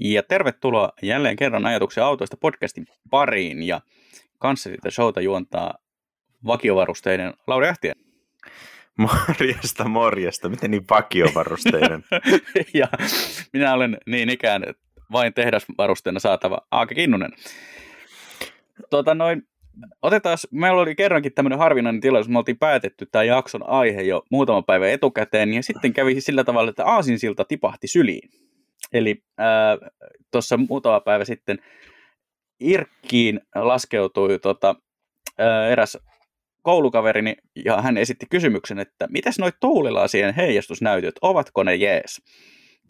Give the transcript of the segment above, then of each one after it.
ja tervetuloa jälleen kerran ajatuksia autoista podcastin pariin ja kanssa sitä showta juontaa vakiovarusteinen Lauri Ähtien. Morjesta, morjesta. Miten niin vakiovarusteinen? ja minä olen niin ikään vain tehdasvarusteena saatava Aake Kinnunen. Tota noin, otetaan, meillä oli kerrankin tämmöinen harvinainen tilaisuus, me oltiin päätetty tämä jakson aihe jo muutama päivä etukäteen, ja sitten kävi sillä tavalla, että aasinsilta tipahti syliin. Eli tuossa muutama päivä sitten Irkkiin laskeutui tota, eräs koulukaverini, ja hän esitti kysymyksen, että mitäs noi tuulilasien heijastusnäytöt, ovatko ne jees?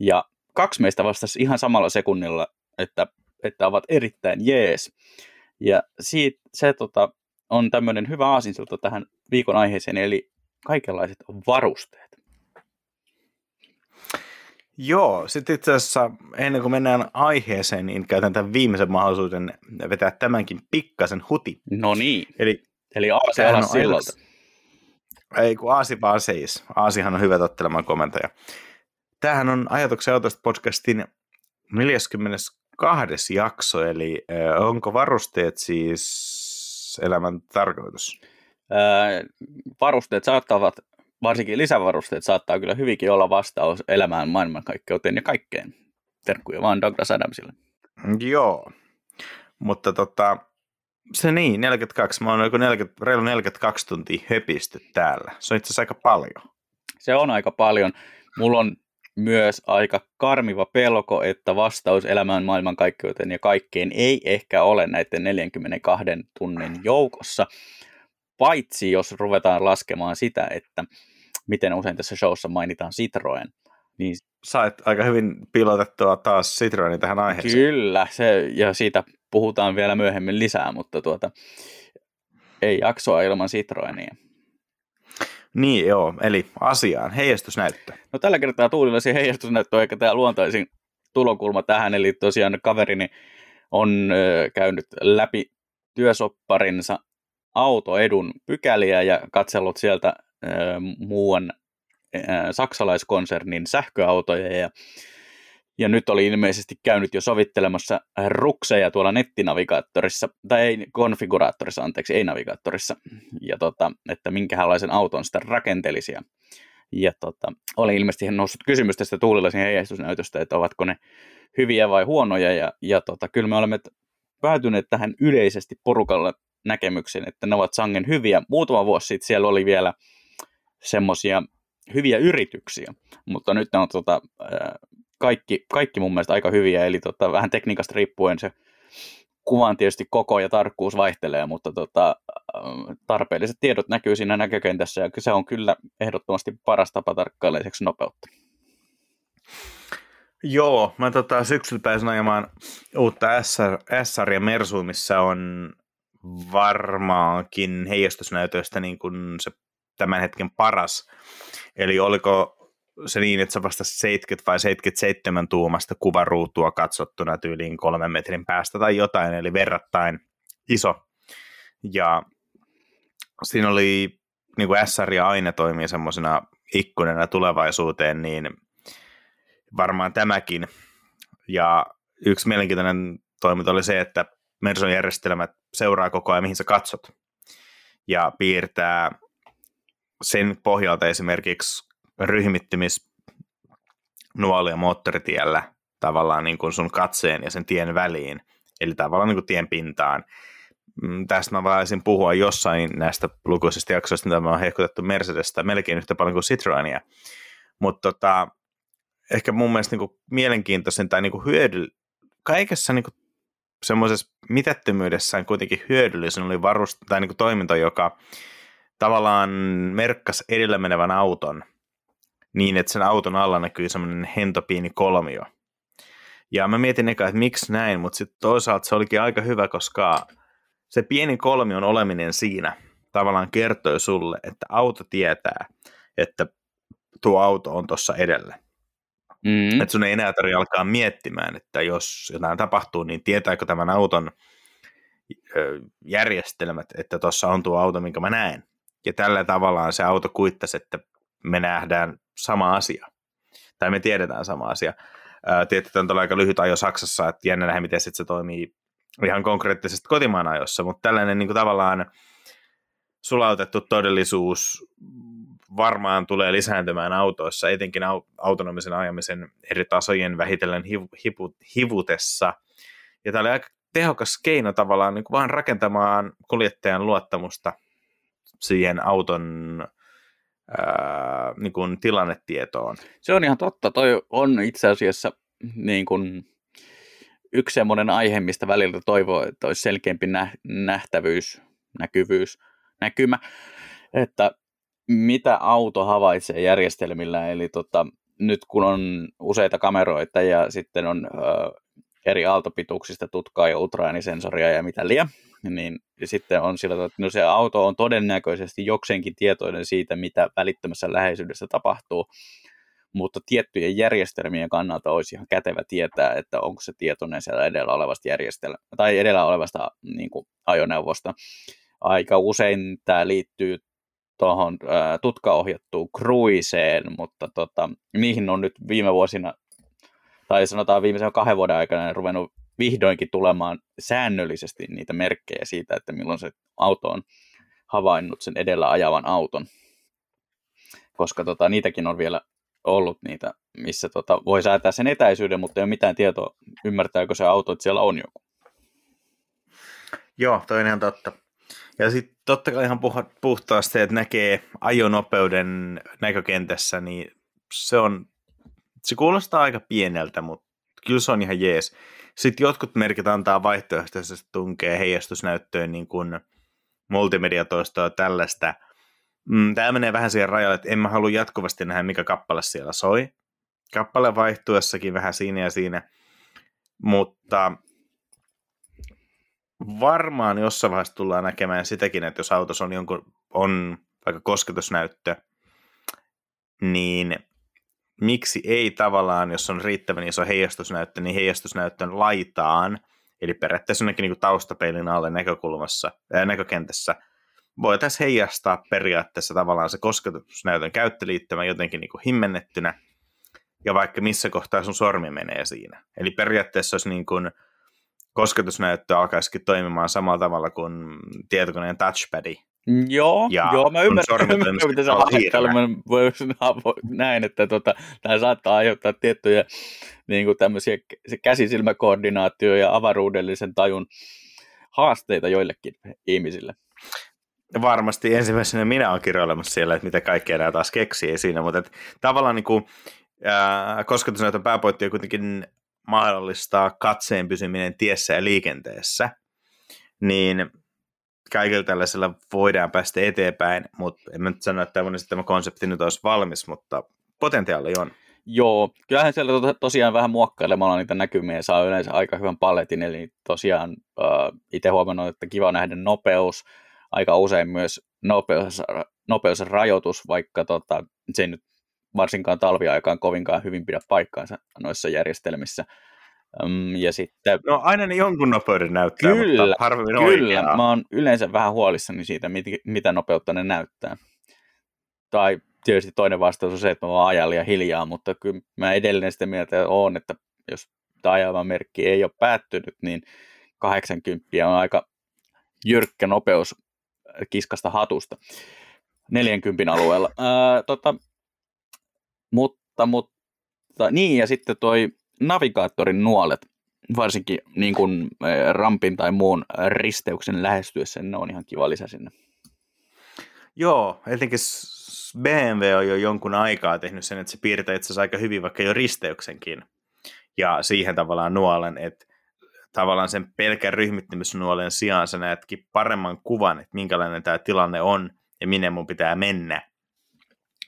Ja kaksi meistä vastasi ihan samalla sekunnilla, että, että ovat erittäin jees. Ja siitä, se tota, on tämmöinen hyvä aasinsilta tähän viikon aiheeseen, eli kaikenlaiset varusteet. Joo, sitten itse asiassa ennen kuin mennään aiheeseen, niin käytän tämän viimeisen mahdollisuuden vetää tämänkin pikkasen huti. No niin. Eli, Eli Aasi alas sillalta. Ei kun Aasi vaan seis. Aasihan on hyvä tottelemaan komentaja. Tämähän on Ajatuksen autosta podcastin 42. jakso, eli onko varusteet siis elämän tarkoitus? Ää, varusteet saattavat, varsinkin lisävarusteet saattaa kyllä hyvinkin olla vastaus elämään, maailmankaikkeuteen ja kaikkeen. Terkkuja vaan Douglas Adamsille. Joo, mutta tota, se niin, 42. Mä oon joku 40, reilu 42 tuntia höpisty täällä. Se on itse asiassa aika paljon. Se on aika paljon. Mulla on myös aika karmiva pelko, että vastaus elämään maailmankaikkeuteen ja kaikkeen ei ehkä ole näiden 42 tunnin joukossa, paitsi jos ruvetaan laskemaan sitä, että miten usein tässä showssa mainitaan Citroen. Niin Sait aika hyvin pilotettua taas Citroenin tähän aiheeseen. Kyllä, se, ja siitä puhutaan vielä myöhemmin lisää, mutta tuota, ei jaksoa ilman Citroenia. Niin joo, eli asiaan, heijastusnäyttö. No tällä kertaa tuulilaisen heijastusnäyttö on ehkä tämä luontaisin tulokulma tähän, eli tosiaan kaverini on ö, käynyt läpi työsopparinsa autoedun pykäliä ja katsellut sieltä muuan saksalaiskonsernin sähköautoja ja ja nyt oli ilmeisesti käynyt jo sovittelemassa rukseja tuolla nettinavigaattorissa, tai ei konfiguraattorissa, anteeksi, ei navigaattorissa, ja tota, että minkälaisen auton sitä rakentelisi. Ja, tota, oli ilmeisesti noussut kysymys tästä tuulilaisen heijastusnäytöstä, että ovatko ne hyviä vai huonoja, ja, ja tota, kyllä me olemme päätyneet tähän yleisesti porukalla näkemykseen, että ne ovat sangen hyviä. Muutama vuosi sitten siellä oli vielä semmoisia hyviä yrityksiä, mutta nyt ne on tota, kaikki, kaikki mun mielestä aika hyviä, eli tota, vähän tekniikasta riippuen se kuvan tietysti koko ja tarkkuus vaihtelee, mutta tota, tarpeelliset tiedot näkyy siinä näkökentässä ja se on kyllä ehdottomasti paras tapa tarkkaileseksi nopeutta. Joo, mä tota, syksyllä pääsin ajamaan uutta SR, SR ja Mersu, missä on varmaankin heijastusnäytöistä niin kuin se tämän hetken paras. Eli oliko se niin, että se vasta 70 vai 77 tuumasta kuvaruutua katsottuna tyyliin kolmen metrin päästä tai jotain, eli verrattain iso. Ja siinä oli, niin kuin SR ja aina toimii semmoisena ikkunena tulevaisuuteen, niin varmaan tämäkin. Ja yksi mielenkiintoinen toiminta oli se, että Merson järjestelmät seuraa koko ajan, mihin sä katsot. Ja piirtää sen pohjalta esimerkiksi ryhmittymis nuolia moottoritiellä tavallaan niin kuin sun katseen ja sen tien väliin, eli tavallaan niin kuin tien pintaan. Mm, tästä mä voisin puhua jossain näistä lukuisista jaksoista, mitä mä oon hehkutettu Mercedestä melkein yhtä paljon kuin Citroenia. Mutta tota, ehkä mun mielestä niin kuin mielenkiintoisen tai niin kuin hyödy, kaikessa niin kuin semmoisessa mitättömyydessään kuitenkin hyödyllisen oli varust, tai niin kuin toiminto, joka tavallaan merkkasi edellä menevän auton – niin, että sen auton alla näkyy semmoinen hento pieni kolmio. Ja mä mietin eka, että miksi näin, mutta sitten toisaalta se olikin aika hyvä, koska se pieni kolmion oleminen siinä tavallaan kertoi sulle, että auto tietää, että tuo auto on tuossa edellä. Mm. Että sun ei enää tarvitse alkaa miettimään, että jos jotain tapahtuu, niin tietääkö tämän auton järjestelmät, että tuossa on tuo auto, minkä mä näen. Ja tällä tavallaan se auto kuittasi, että me nähdään sama asia. Tai me tiedetään sama asia. Tietysti on aika lyhyt ajo Saksassa, että jännä nähdä, miten se toimii ihan konkreettisesti kotimaan ajossa, mutta tällainen niin kuin tavallaan sulautettu todellisuus varmaan tulee lisääntymään autoissa, etenkin autonomisen ajamisen eri tasojen vähitellen hivu, hivutessa. Ja tämä oli aika tehokas keino tavallaan niin vaan rakentamaan kuljettajan luottamusta siihen auton ää, niin kuin tilannetietoon. Se on ihan totta. Toi on itse asiassa niin kuin yksi semmoinen aihe, mistä välillä toivoo, että olisi selkeämpi nähtävyys, näkyvyys, näkymä, että mitä auto havaitsee järjestelmillä, eli tota, nyt kun on useita kameroita ja sitten on ö, eri aaltopituuksista tutkaa ja ultraäänisensoria ja mitä liian, niin sitten on sillä että no se auto on todennäköisesti jokseenkin tietoinen siitä, mitä välittömässä läheisyydessä tapahtuu, mutta tiettyjen järjestelmien kannalta olisi ihan kätevä tietää, että onko se tietoinen siellä edellä olevasta järjestelmä tai edellä olevasta niin kuin, ajoneuvosta. Aika usein tämä liittyy tuohon tutkaohjattuun kruiseen, mutta tota, niihin on nyt viime vuosina, tai sanotaan viimeisen kahden vuoden aikana ruvennut vihdoinkin tulemaan säännöllisesti niitä merkkejä siitä, että milloin se auto on havainnut sen edellä ajavan auton. Koska tota, niitäkin on vielä ollut niitä, missä tota, voi säätää sen etäisyyden, mutta ei ole mitään tietoa, ymmärtääkö se auto, että siellä on joku. Joo, toi on ihan totta. Ja sitten totta kai ihan puhtaasti, että näkee ajonopeuden näkökentässä, niin se on, se kuulostaa aika pieneltä, mutta kyllä se on ihan jees. Sitten jotkut merkit antaa vaihtoehtoisesti tunkee heijastusnäyttöön niin kuin multimediatoistoa ja tällaista. Mm, Tämä menee vähän siihen rajalle, että en mä halua jatkuvasti nähdä, mikä kappale siellä soi. Kappale vaihtuessakin vähän siinä ja siinä, mutta varmaan jossain vaiheessa tullaan näkemään sitäkin, että jos autossa on, jonkun, on vaikka kosketusnäyttö, niin miksi ei tavallaan, jos on riittävän iso heijastusnäyttö, niin heijastusnäyttön laitaan, eli periaatteessa jonnekin niin taustapeilin alle näkökulmassa, ää, näkökentässä, voitaisiin heijastaa periaatteessa tavallaan se kosketusnäytön käyttöliittymä jotenkin niin kuin himmennettynä, ja vaikka missä kohtaa sun sormi menee siinä. Eli periaatteessa olisi niin kuin, kosketusnäyttö alkaisikin toimimaan samalla tavalla kuin tietokoneen touchpadi. Joo, ja joo, mä ymmärrän, mitä sä näin, että tota, tämä saattaa aiheuttaa tiettyjä niin kuin tämmöisiä käsisilmäkoordinaatio- ja avaruudellisen tajun haasteita joillekin ihmisille. Varmasti ensimmäisenä minä olen kirjoilemassa siellä, että mitä kaikkea nämä taas keksii siinä, mutta että tavallaan niin kuin, ää, kosketusnäytön pääpointti on kuitenkin mahdollistaa katseen pysyminen tiessä ja liikenteessä, niin kaikilla tällaisella voidaan päästä eteenpäin, mutta en mä nyt sano, että tämä konsepti nyt olisi valmis, mutta potentiaali on. Joo, kyllähän siellä to- tosiaan vähän muokkailemalla niitä näkymiä saa yleensä aika hyvän paletin, eli tosiaan äh, itse huomannut, että kiva nähdä nopeus, aika usein myös nopeus, nopeusrajoitus, vaikka tota, se ei nyt varsinkaan talviaikaan kovinkaan hyvin pidä paikkaansa noissa järjestelmissä. Ja sitten, no aina ne jonkun nopeuden näyttää, kyllä, mutta harvemmin Kyllä, oikeaa. mä oon yleensä vähän huolissani siitä, mitä nopeutta ne näyttää. Tai tietysti toinen vastaus on se, että mä vaan ajan liian hiljaa, mutta kyllä mä edelleen sitä mieltä on, että jos tämä ajava merkki ei ole päättynyt, niin 80 on aika jyrkkä nopeus kiskasta hatusta 40 alueella. Ää, tota, mutta, mutta, niin ja sitten toi navigaattorin nuolet, varsinkin niin kuin rampin tai muun risteyksen lähestyessä, ne on ihan kiva lisä sinne. Joo, etenkin BMW on jo jonkun aikaa tehnyt sen, että se piirtää itse asiassa aika hyvin vaikka jo risteyksenkin. Ja siihen tavallaan nuolen, että tavallaan sen pelkän ryhmittymisnuolen sijaan sä näetkin paremman kuvan, että minkälainen tämä tilanne on ja minne mun pitää mennä.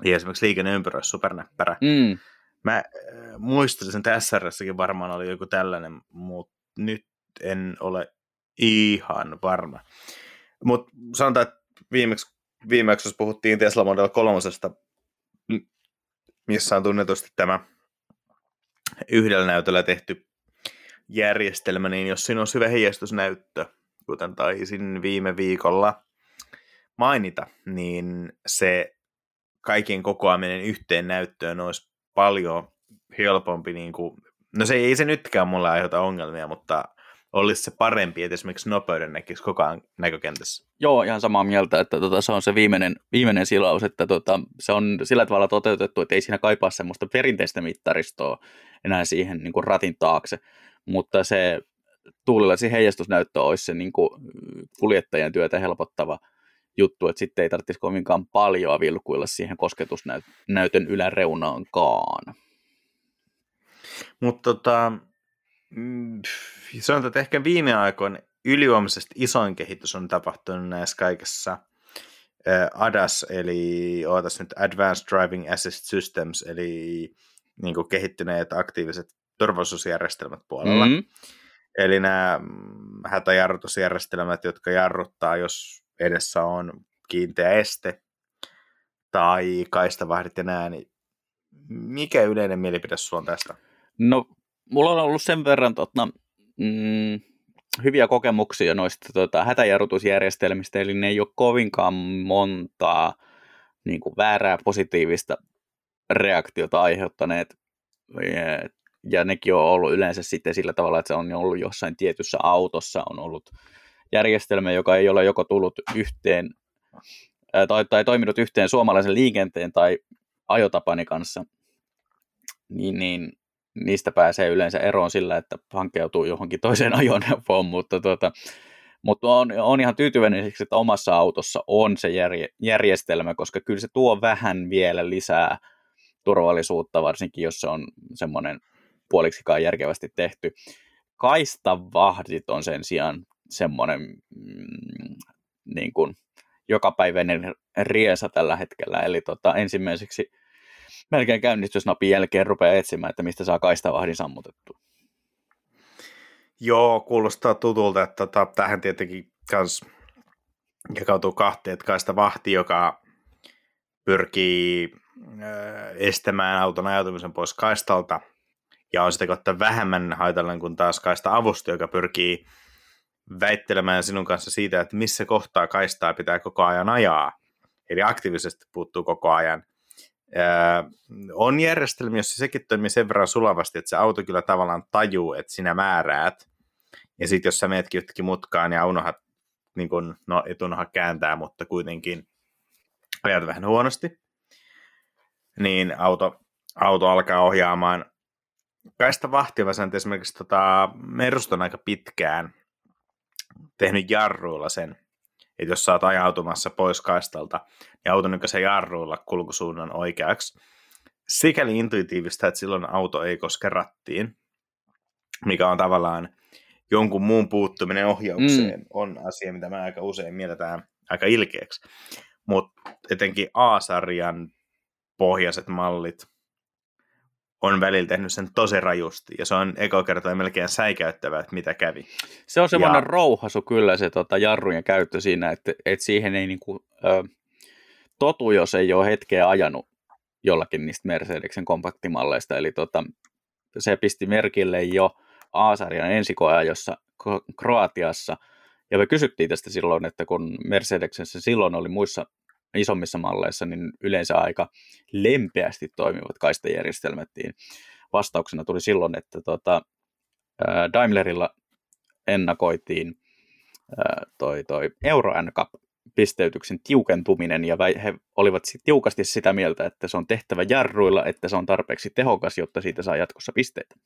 Ja esimerkiksi liikenneympyrä olisi supernäppärä. Mm. Mä äh, muistelisin, että SRSsäkin varmaan oli joku tällainen, mutta nyt en ole ihan varma. Mutta sanotaan, että viimeksi, viimeksi jos puhuttiin Tesla Model 3, missä on tunnetusti tämä yhdellä näytöllä tehty järjestelmä, niin jos siinä on hyvä heijastusnäyttö, kuten taisin viime viikolla mainita, niin se kaiken kokoaminen yhteen näyttöön olisi paljon helpompi niin kuin no se ei se nytkään mulle aiheuta ongelmia, mutta olisi se parempi, että esimerkiksi nopeuden näkisi koko ajan näkökentässä. Joo, ihan samaa mieltä, että tota, se on se viimeinen, viimeinen silaus, että tota, se on sillä tavalla toteutettu, että ei siinä kaipaa semmoista perinteistä mittaristoa enää siihen niin kuin ratin taakse, mutta se tuulilasi heijastusnäyttö olisi se niin kuin kuljettajan työtä helpottava juttu, että sitten ei tarvitsisi kovinkaan paljon vilkuilla siihen kosketusnäytön yläreunaankaan. Mutta tota, mm, sanotaan, että ehkä viime aikoina ylivoimaisesti isoin kehitys on tapahtunut näissä kaikessa ADAS, eli ootas nyt Advanced Driving Assist Systems, eli niin kuin kehittyneet aktiiviset turvallisuusjärjestelmät puolella. Mm-hmm. Eli nämä mm, hätäjarrutusjärjestelmät, jotka jarruttaa, jos edessä on kiinteä este tai kaistavahdit ja nää, niin mikä yleinen mielipide sulla on tästä? No, mulla on ollut sen verran tota, mm, hyviä kokemuksia noista tota, hätäjarrutusjärjestelmistä, eli ne ei ole kovinkaan montaa niin kuin väärää positiivista reaktiota aiheuttaneet. Ja, ja nekin on ollut yleensä sitten sillä tavalla, että se on ollut jossain tietyssä autossa, on ollut järjestelmä, joka ei ole joko tullut yhteen tai, tai toiminut yhteen suomalaisen liikenteen tai ajotapani kanssa, niin, niin niistä pääsee yleensä eroon sillä, että hankeutuu johonkin toiseen ajoneuvoon, mutta, tuota, mutta on, on ihan tyytyväinen siksi, että omassa autossa on se järje, järjestelmä, koska kyllä se tuo vähän vielä lisää turvallisuutta, varsinkin jos se on semmoinen puoliksikaan järkevästi tehty. Kaistavahdit on sen sijaan semmoinen mm, niin kuin jokapäiväinen riesa tällä hetkellä, eli tota, ensimmäiseksi melkein käynnistysnapin jälkeen rupeaa etsimään, että mistä saa kaistavahdin sammutettu. Joo, kuulostaa tutulta, että tota, tähän tietenkin kans jakautuu kahteen, että kaista vahti, joka pyrkii estämään auton ajatumisen pois kaistalta, ja on sitä kautta vähemmän haitallinen kuin taas kaista avusta, joka pyrkii väittelemään sinun kanssa siitä, että missä kohtaa kaistaa pitää koko ajan ajaa. Eli aktiivisesti puuttuu koko ajan on järjestelmä, jossa sekin toimii sen verran sulavasti, että se auto kyllä tavallaan tajuu, että sinä määräät. Ja sitten jos sä meetkin jotenkin mutkaan ja unohat, niin kun, no et unoha kääntää, mutta kuitenkin ajat vähän huonosti, niin auto, auto alkaa ohjaamaan. Kaista vahtivasant esimerkiksi tota, Merust on aika pitkään tehnyt jarruilla sen, että jos sä oot ajautumassa pois kaistalta, niin auto nykäisee jarruilla kulkusuunnan oikeaksi. Sikäli intuitiivista, että silloin auto ei koske rattiin, mikä on tavallaan jonkun muun puuttuminen ohjaukseen, mm. on asia, mitä mä aika usein mielletään aika ilkeäksi. Mutta etenkin A-sarjan pohjaiset mallit on välillä tehnyt sen tosi rajusti, ja se on eka kertaa melkein säikäyttävää, että mitä kävi. Se on semmoinen ja... rouhasu kyllä se tota, jarrujen käyttö siinä, että, että siihen ei niinku, ö, totu, jos ei ole hetkeä ajanut jollakin niistä Mercedeksen kompaktimalleista, eli tota, se pisti merkille jo A-sarjan ensikoajossa Kroatiassa, ja me kysyttiin tästä silloin, että kun Mercedeksessä silloin oli muissa isommissa malleissa niin yleensä aika lempeästi toimivat kaistajärjestelmät, niin vastauksena tuli silloin, että tota, Daimlerilla ennakoitiin toi, toi Euro NCAP pisteytyksen tiukentuminen ja he olivat tiukasti sitä mieltä, että se on tehtävä jarruilla, että se on tarpeeksi tehokas, jotta siitä saa jatkossa pisteitä.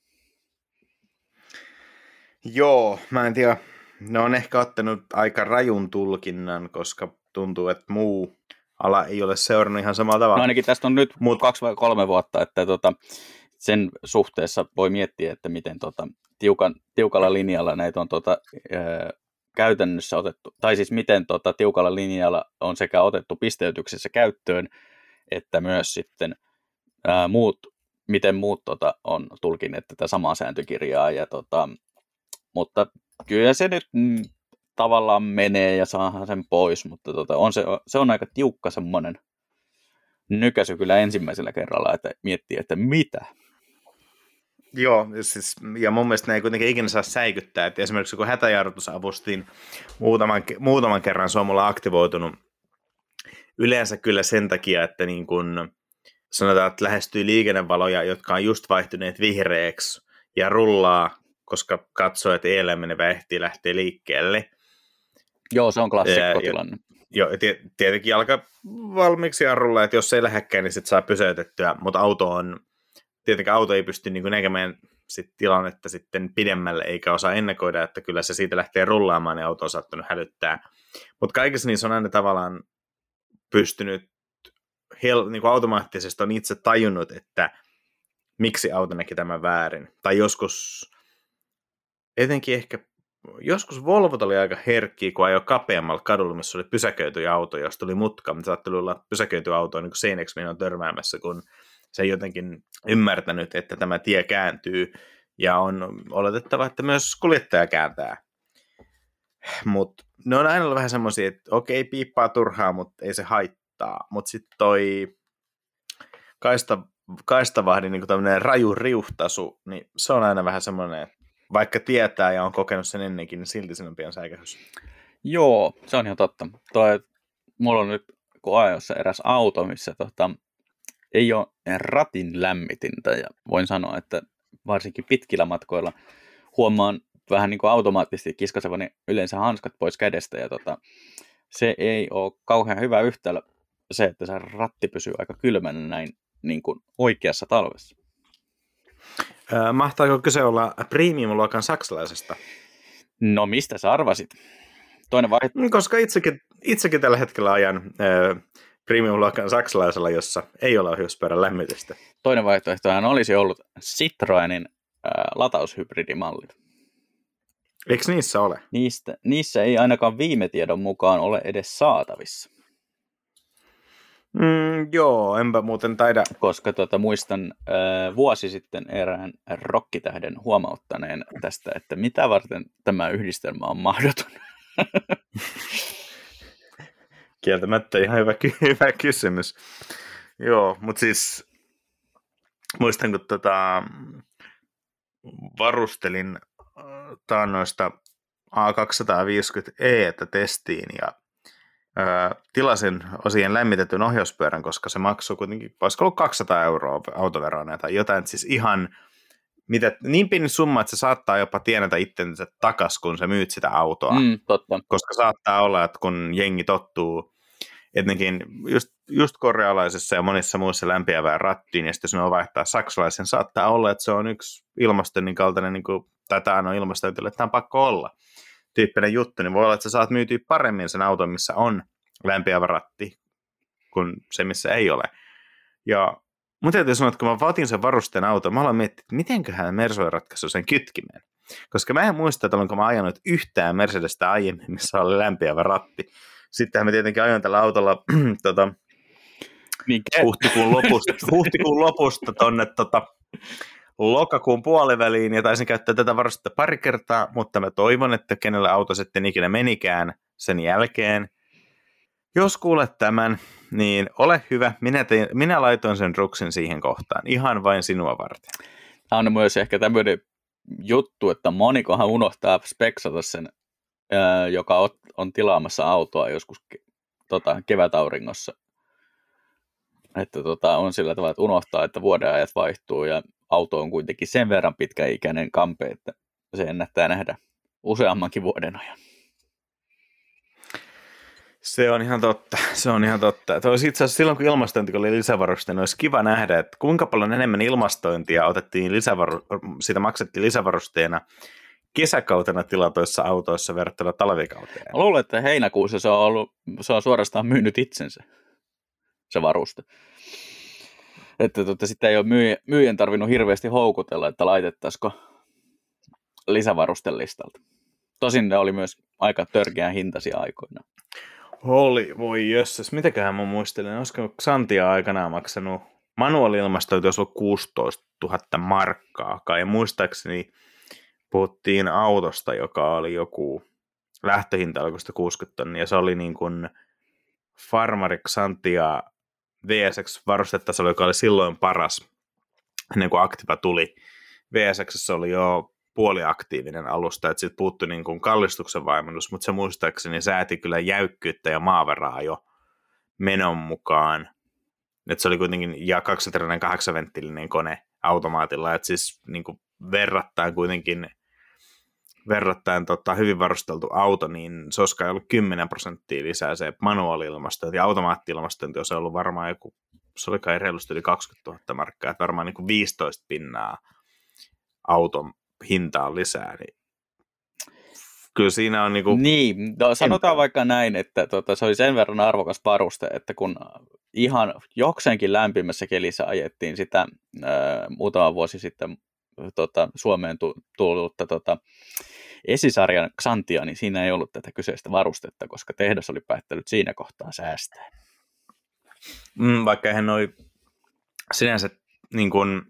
Joo, mä en tiedä. Ne on ehkä ottanut aika rajun tulkinnan, koska tuntuu, että muu ala ei ole seurannut ihan samalla tavalla. No ainakin tästä on nyt Mut... kaksi vai kolme vuotta, että tota, sen suhteessa voi miettiä, että miten tota, tiukan, tiukalla linjalla näitä on tota, ää, käytännössä otettu, tai siis miten tota, tiukalla linjalla on sekä otettu pisteytyksessä käyttöön, että myös sitten ää, muut, miten muut tota, on tulkineet tätä samaa sääntökirjaa, ja, tota, mutta kyllä se nyt mm, tavallaan menee ja saahan sen pois, mutta tota, on se, se on aika tiukka semmoinen nykäsy kyllä ensimmäisellä kerralla, että miettii, että mitä. Joo, siis, ja mun mielestä ne ei kuitenkin ikinä saa säikyttää, että esimerkiksi kun hätäjarrutusavustin muutaman, muutaman kerran se on mulla aktivoitunut yleensä kyllä sen takia, että niin kun sanotaan, että lähestyy liikennevaloja, jotka on just vaihtuneet vihreäksi, ja rullaa, koska katsoo, että eellä menevä ehtii lähteä liikkeelle. Joo, se on klassikkotilanne. Joo, tietenkin jalka valmiiksi jarrulla, että jos se ei lähdekään, niin sitten saa pysäytettyä, mutta auto on, tietenkin auto ei pysty niin näkemään sit tilannetta sitten pidemmälle, eikä osaa ennakoida, että kyllä se siitä lähtee rullaamaan, niin auto on saattanut hälyttää. Mutta kaikessa niissä on aina tavallaan pystynyt, hel, niin kuin automaattisesti on itse tajunnut, että miksi auto näki tämän väärin. Tai joskus, etenkin ehkä, joskus Volvo oli aika herkkiä, kun ajoi kapeammalla kadulla, missä oli pysäköity auto, jos tuli mutka, mutta saattoi olla pysäköity auto niin seinäksi minä on törmäämässä, kun se ei jotenkin ymmärtänyt, että tämä tie kääntyy, ja on oletettava, että myös kuljettaja kääntää. Mutta ne on aina vähän semmoisia, että okei, piippaa turhaa, mutta ei se haittaa. Mutta sitten toi kaista, kaistavahdin niin tämmöinen raju riuhtasu, niin se on aina vähän semmoinen, että vaikka tietää ja on kokenut sen ennenkin, niin silti sen on pian säikähys. Joo, se on ihan totta. Toi, mulla on nyt kun ajossa eräs auto, missä tota, ei ole ratin lämmitintä ja voin sanoa, että varsinkin pitkillä matkoilla huomaan vähän niin kuin automaattisesti kiskasevani yleensä hanskat pois kädestä ja tota, se ei ole kauhean hyvä yhtälö se, että se ratti pysyy aika kylmänä näin niin kuin oikeassa talvessa. Mahtaako kyse olla premium-luokan saksalaisesta? No mistä sä arvasit? Toinen vaihtoehto. Koska itsekin, itsekin tällä hetkellä ajan äh, premium-luokan saksalaisella, jossa ei ole ohjuspyörän lämmitystä. Toinen vaihtoehto olisi ollut Citroenin äh, lataushybridimallit. Eikö niissä ole? Niistä, niissä ei ainakaan viime tiedon mukaan ole edes saatavissa. Mm, joo, enpä muuten taida. Koska tota, muistan äh, vuosi sitten erään rokkitähden huomauttaneen tästä, että mitä varten tämä yhdistelmä on mahdoton. Kieltämättä ihan hyvä, hyvä kysymys. Joo, mutta siis muistan, kun tota, varustelin äh, taannoista A250E testiin ja tilasin osien lämmitetyn ohjauspyörän, koska se maksoi kuitenkin, olisiko ollut 200 euroa autoveroa tai jotain, siis ihan mitä, niin pieni summa, että se saattaa jopa tienata itsensä takas, kun sä myyt sitä autoa. Mm, totta. Koska saattaa olla, että kun jengi tottuu etenkin just, just korealaisessa ja monissa muissa lämpiävää rattiin, ja sitten jos ne on vaihtaa saksalaisen, saattaa olla, että se on yksi ilmastoinnin kaltainen, niin kuin, tai tämä on ilmastointille, että tämä on pakko olla tyyppinen juttu, niin voi olla, että sä saat myytyä paremmin sen auton, missä on lämpiävä ratti, kuin se, missä ei ole. Ja mun täytyy sanoa, että kun mä vaatin sen varusteen auton, mä aloin miettiä, että mitenköhän Merso ratkaisu sen kytkimen. Koska mä en muista, että olenko mä ajanut yhtään Mercedestä aiemmin, missä oli lämpiävä ratti. Sittenhän me tietenkin ajoin tällä autolla tota, niin, huhtikuun, lopusta, huhtikuun lopusta tonne tota, lokakuun puoliväliin ja taisin käyttää tätä varustetta pari kertaa, mutta mä toivon, että kenellä auto sitten ikinä menikään sen jälkeen. Jos kuulet tämän, niin ole hyvä, minä, tein, minä laitoin sen ruksin siihen kohtaan, ihan vain sinua varten. Tämä on myös ehkä tämmöinen juttu, että monikohan unohtaa speksata sen joka on tilaamassa autoa joskus tota, kevätauringossa. Että tota, on sillä tavalla, että unohtaa, että vuodenajat vaihtuu ja auto on kuitenkin sen verran pitkäikäinen kampe, että se ennättää nähdä useammankin vuoden ajan. Se on ihan totta, se on ihan totta. Että olisi itse asiassa silloin, kun ilmastointi oli lisävaruste, niin olisi kiva nähdä, että kuinka paljon enemmän ilmastointia otettiin lisävaru- sitä maksettiin lisävarusteena kesäkautena tilatoissa autoissa verrattuna talvikauteen? Mä luulen, että heinäkuussa se on, ollut, se on suorastaan myynyt itsensä, se varuste. Että tota, sitä ei ole myyjän, myyjän tarvinnut hirveästi houkutella, että laitettaisiko lisävarustelistalta. Tosin ne oli myös aika törkeän hintaisia aikoina. Oli, voi jössäs. Mitäköhän mä muistelen, olisiko Xantia aikanaan maksanut manuaali-ilmastointi olisi ollut 16 000 markkaa, kai muistaakseni puhuttiin autosta, joka oli joku lähtöhinta alkoi 60 tonnia, se oli niin kuin Farmari Xantia VSX varustetasolla, joka oli silloin paras, ennen kuin Activa tuli. VSX oli jo puoliaktiivinen alusta, että siitä puuttui niin kuin kallistuksen vaimennus, mutta se muistaakseni sääti kyllä jäykkyyttä ja maaveraa jo menon mukaan. Että se oli kuitenkin ja 208 venttilinen kone automaatilla, että siis niin kuin verrattain kuitenkin verrattain tota, hyvin varusteltu auto, niin se olisi ollut 10 prosenttia lisää se manuaali-ilmastointi ja automaatti-ilmastointi olisi ollut varmaan joku, se oli kai reilusti yli 20 000 markkaa, että varmaan niin kuin 15 pinnaa auton hintaan lisää, niin kyllä siinä on niin kuin... Niin, no, sanotaan vaikka näin, että tota, se oli sen verran arvokas varuste, että kun ihan jokseenkin lämpimässä kelissä ajettiin sitä ää, muutama vuosi sitten tota, Suomeen tullutta tota, esisarjan Xantia, niin siinä ei ollut tätä kyseistä varustetta, koska tehdas oli päättänyt siinä kohtaa säästää. Mm, vaikka hän oli sinänsä niin kuin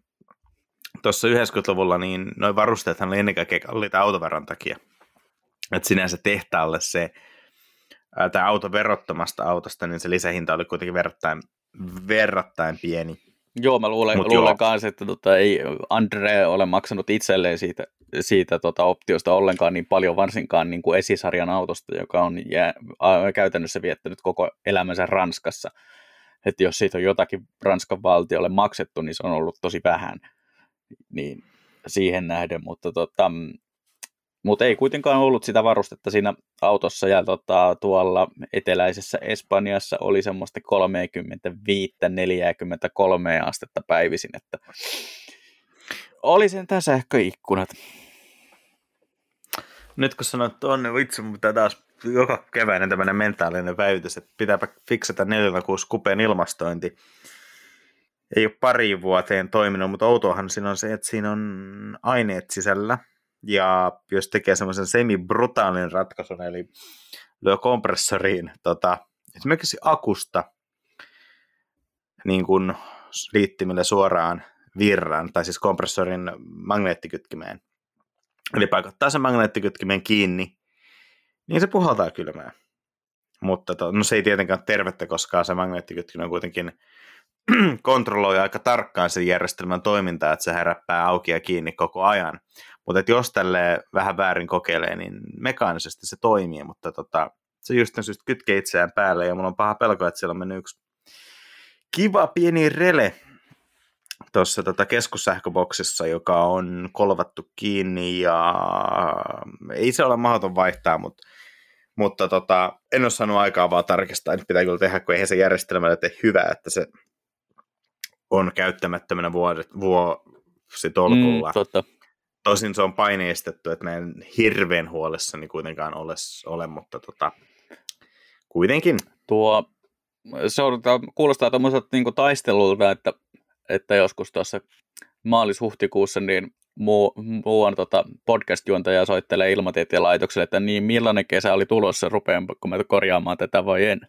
tuossa 90-luvulla, niin noin varusteethan oli ennen kaikkea kalliita autoveron takia. Että sinänsä tehtaalle se, tämä auto verottomasta autosta, niin se lisähinta oli kuitenkin verrattain, verrattain pieni. Joo, mä luulen, Mut luulen joo. kanssa, että tota, ei Andre ole maksanut itselleen siitä, siitä tota, optiosta ollenkaan niin paljon, varsinkaan niin kuin esisarjan autosta, joka on jää, käytännössä viettänyt koko elämänsä Ranskassa. Että jos siitä on jotakin Ranskan valtiolle maksettu, niin se on ollut tosi vähän niin siihen nähden, mutta tota, mutta ei kuitenkaan ollut sitä varustetta siinä autossa ja tota, tuolla eteläisessä Espanjassa oli semmoista 35-43 astetta päivisin, että oli sen tässä sähköikkunat. Nyt kun sanoit tuonne, niin vitsi, mutta taas joka keväinen tämmöinen mentaalinen päivitys, että pitääpä fiksata 406 kupeen ilmastointi. Ei ole pari vuoteen toiminut, mutta outoahan siinä on se, että siinä on aineet sisällä, ja jos tekee semmoisen semi-brutaalin ratkaisun, eli lyö kompressoriin tota, esimerkiksi akusta niin kuin liittimille suoraan virran, tai siis kompressorin magneettikytkimeen, eli paikottaa sen magneettikytkimen kiinni, niin se puhaltaa kylmää. Mutta to, no se ei tietenkään ole tervettä, koska se magneettikytkimen kuitenkin kontrolloi aika tarkkaan sen järjestelmän toimintaa, että se heräppää auki ja kiinni koko ajan. Mutta jos tälle vähän väärin kokeilee, niin mekaanisesti se toimii, mutta tota, se just syystä kytkee itseään päälle ja mulla on paha pelko, että siellä on mennyt yksi kiva pieni rele tuossa tota keskussähköboksissa, joka on kolvattu kiinni ja ei se ole mahdoton vaihtaa, mutta mutta tota, en ole saanut aikaa vaan tarkistaa, nyt pitää kyllä tehdä, kun eihän se järjestelmällä tee hyvää, että se on käyttämättömänä vuodet, vuositolkulla. Mm, totta. Tosin se on paineistettu, että mä en hirveän huolessani kuitenkaan ole, ole mutta tota, kuitenkin. Tuo, se on, kuulostaa tuommoiselta niin taistelulta, että, että joskus tuossa maalis-huhtikuussa niin muu, muuan tota podcast-juontaja soittelee ilmatieteen laitokselle, että niin millainen kesä oli tulossa, rupeanko mä korjaamaan tätä vai en?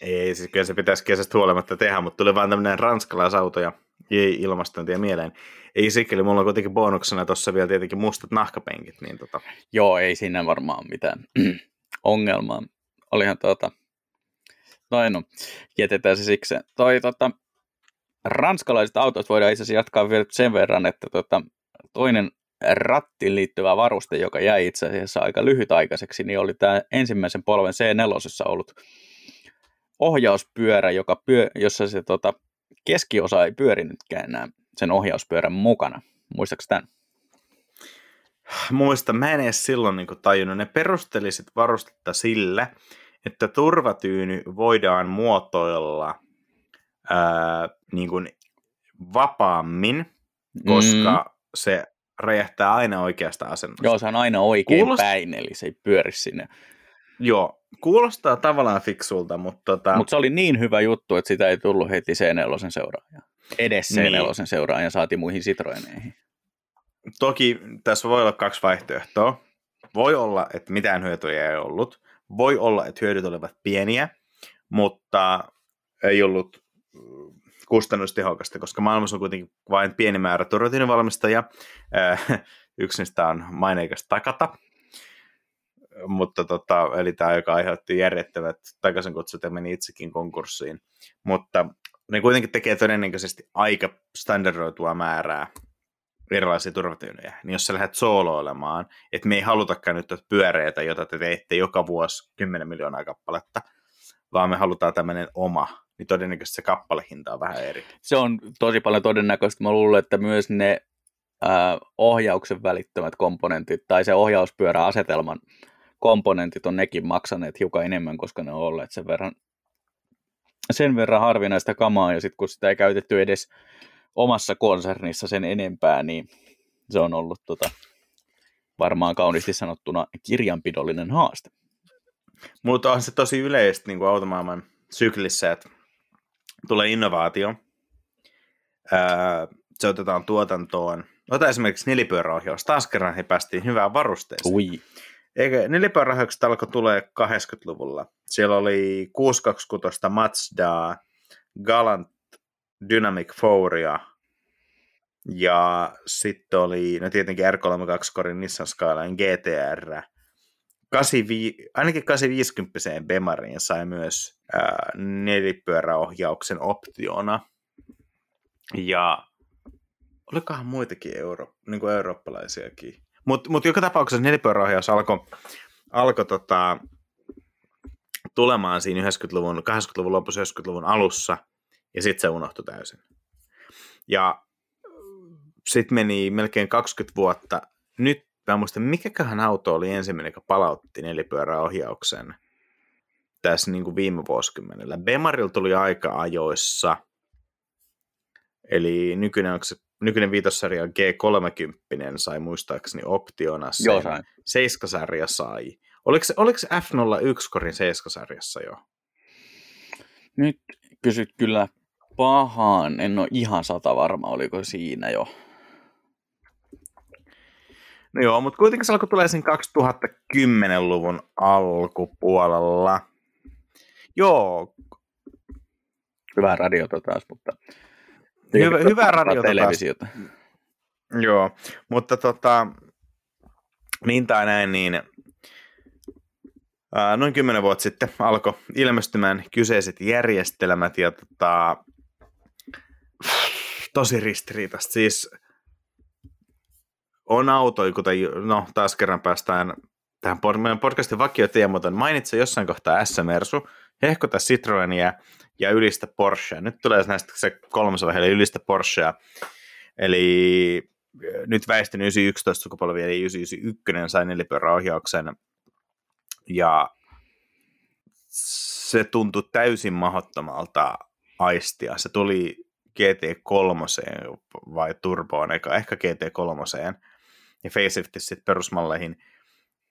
Ei, siis kyllä se pitäisi kesästä huolimatta tehdä, mutta tuli vaan tämmöinen ranskalaisauto ja ilmastointia mieleen. Ei sikkeli, mulla on kuitenkin bonuksena tuossa vielä tietenkin mustat nahkapenkit. Niin tota. Joo, ei siinä varmaan mitään ongelmaa. Olihan tuota, noin no, jätetään se siksi. Toi tota, ranskalaiset autot voidaan itse asiassa jatkaa vielä sen verran, että tota, toinen rattiin liittyvä varuste, joka jäi itse asiassa aika lyhytaikaiseksi, niin oli tämä ensimmäisen polven C4 ollut ohjauspyörä, joka pyö, jossa se tota, keskiosa ei pyörinytkään enää sen ohjauspyörän mukana. Muistatko tämän? Muista, mä en edes silloin niin tajunnut. Ne perustelisit varustetta sillä, että turvatyyny voidaan muotoilla ää, niin kuin vapaammin, koska mm. se räjähtää aina oikeasta asennosta. Joo, se on aina oikein Kuulost... päin, eli se ei pyöri sinne. Joo, kuulostaa tavallaan fiksulta, mutta... Tota... Mutta se oli niin hyvä juttu, että sitä ei tullut heti C4 seuraaja. Edes C4 niin. seuraaja saati muihin Citroeneihin. Toki tässä voi olla kaksi vaihtoehtoa. Voi olla, että mitään hyötyjä ei ollut. Voi olla, että hyödyt olivat pieniä, mutta ei ollut kustannustehokasta, koska maailmassa on kuitenkin vain pieni määrä turvatyynyvalmistajia. Yksi niistä on maineikas Takata, mutta tota, eli tämä, joka aiheutti järjettävät takaisin kutsut ja meni itsekin konkurssiin. Mutta ne kuitenkin tekee todennäköisesti aika standardoitua määrää erilaisia turvatyynyjä. Niin jos sä lähdet sooloilemaan, että me ei halutakaan nyt pyöreitä, jota te teette joka vuosi 10 miljoonaa kappaletta, vaan me halutaan tämmöinen oma, niin todennäköisesti se kappalehinta on vähän eri. Se on tosi paljon todennäköistä. Mä luulen, että myös ne ää, ohjauksen välittömät komponentit tai se ohjauspyöräasetelman komponentit on nekin maksaneet hiukan enemmän, koska ne on olleet sen verran, sen verran harvinaista kamaa, ja sitten kun sitä ei käytetty edes omassa konsernissa sen enempää, niin se on ollut tota, varmaan kauniisti sanottuna kirjanpidollinen haaste. Mutta on se tosi yleistä niin kuin automaailman syklissä, että tulee innovaatio, ää, se otetaan tuotantoon. Ota esimerkiksi nelipyöräohjaus. Taas kerran he päästiin hyvään varusteeseen. Ui. Eikä nelipyöräohjaukset alkoi tulee 80-luvulla. Siellä oli 626 Mazda, Galant Dynamic Fouria ja sitten oli no tietenkin R32 Corin Nissan Skyline GTR. 85, ainakin 850 Bemariin sai myös nelipyöräohjauksen optiona. Ja olikohan muitakin euro, niin kuin eurooppalaisiakin. Mutta mut joka tapauksessa nelipyöräohjaus alkoi alko tota, tulemaan siinä 90-luvun, 80-luvun lopussa, 90-luvun alussa, ja sitten se unohtui täysin. Ja sitten meni melkein 20 vuotta. Nyt mä muistan, mikäköhän auto oli ensimmäinen, joka palautti nelipyöräohjauksen tässä niin kuin viime vuosikymmenellä. Bemaril tuli aika ajoissa, eli nykyinen, onko se, nykyinen viitossarja G30 sai muistaakseni optiona sen. Joo, sain. Seiskasarja sai. Oliko, oliko se F01 korin Seiskasarjassa jo? Nyt kysyt kyllä pahaan, en ole ihan sata varma, oliko siinä jo. No joo, mutta kuitenkin se alkoi tulee siinä 2010-luvun alkupuolella. Joo. Hyvää radiota taas, mutta... Hyvä, hyvää radiota televisiota. taas. Joo, mutta tota, niin tai näin, niin ää, noin kymmenen vuotta sitten alkoi ilmestymään kyseiset järjestelmät ja tota, tosi ristiriitasta. Siis on autoja, kuten, no taas kerran päästään tähän meidän podcastin vakioteemoton. Mainitse jossain kohtaa S-Mersu, hehkota Citroenia ja ylistä Porsche. Nyt tulee näistä se kolmas vaihe, eli ylistä Porschea. Eli nyt väistön 911 sukupolvi, eli 991 sai nelipyöräohjauksen. Ja se tuntui täysin mahdottomalta aistia. Se tuli GT3 vai Turboon, eikä ehkä GT3 ja faceliftit sitten perusmalleihin.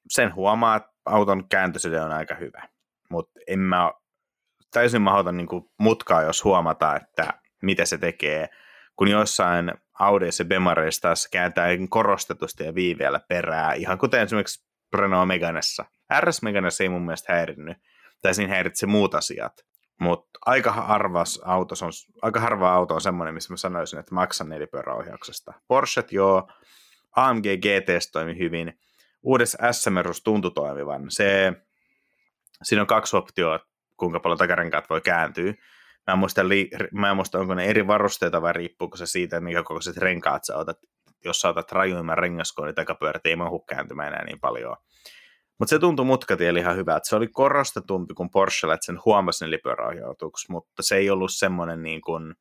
Sen huomaa, että auton kääntösyde on aika hyvä, mutta en mä täysin mahdoton niin mutkaa, jos huomata, että mitä se tekee, kun jossain Audiissa ja Bemareissa taas kääntää korostetusti ja viiveellä perää, ihan kuten esimerkiksi Renault Meganessa. RS Meganessa ei mun mielestä häirinnyt, tai siinä häiritse muut asiat. Mutta aika harvas autos on, aika harva auto on semmoinen, missä mä sanoisin, että maksan nelipyöräohjauksesta. Porschet joo, AMG GT toimi hyvin. Uudessa S-merus tuntui toimivan. Se, siinä on kaksi optioa, kuinka paljon takarenkaat voi kääntyä. Mä en, muista, mä en muista, onko ne eri varusteita vai riippuuko se siitä, mikä kokoiset renkaat sä otat. Jos sä otat rajuimman rengaskoon, niin takapyörät ei mahu kääntymään enää niin paljon. Mutta se tuntui mutkatieli ihan hyvältä. Se oli korostetumpi kuin Porsche, että sen huomasi nelipyöräohjautuksi, mutta se ei ollut semmoinen niin kuin,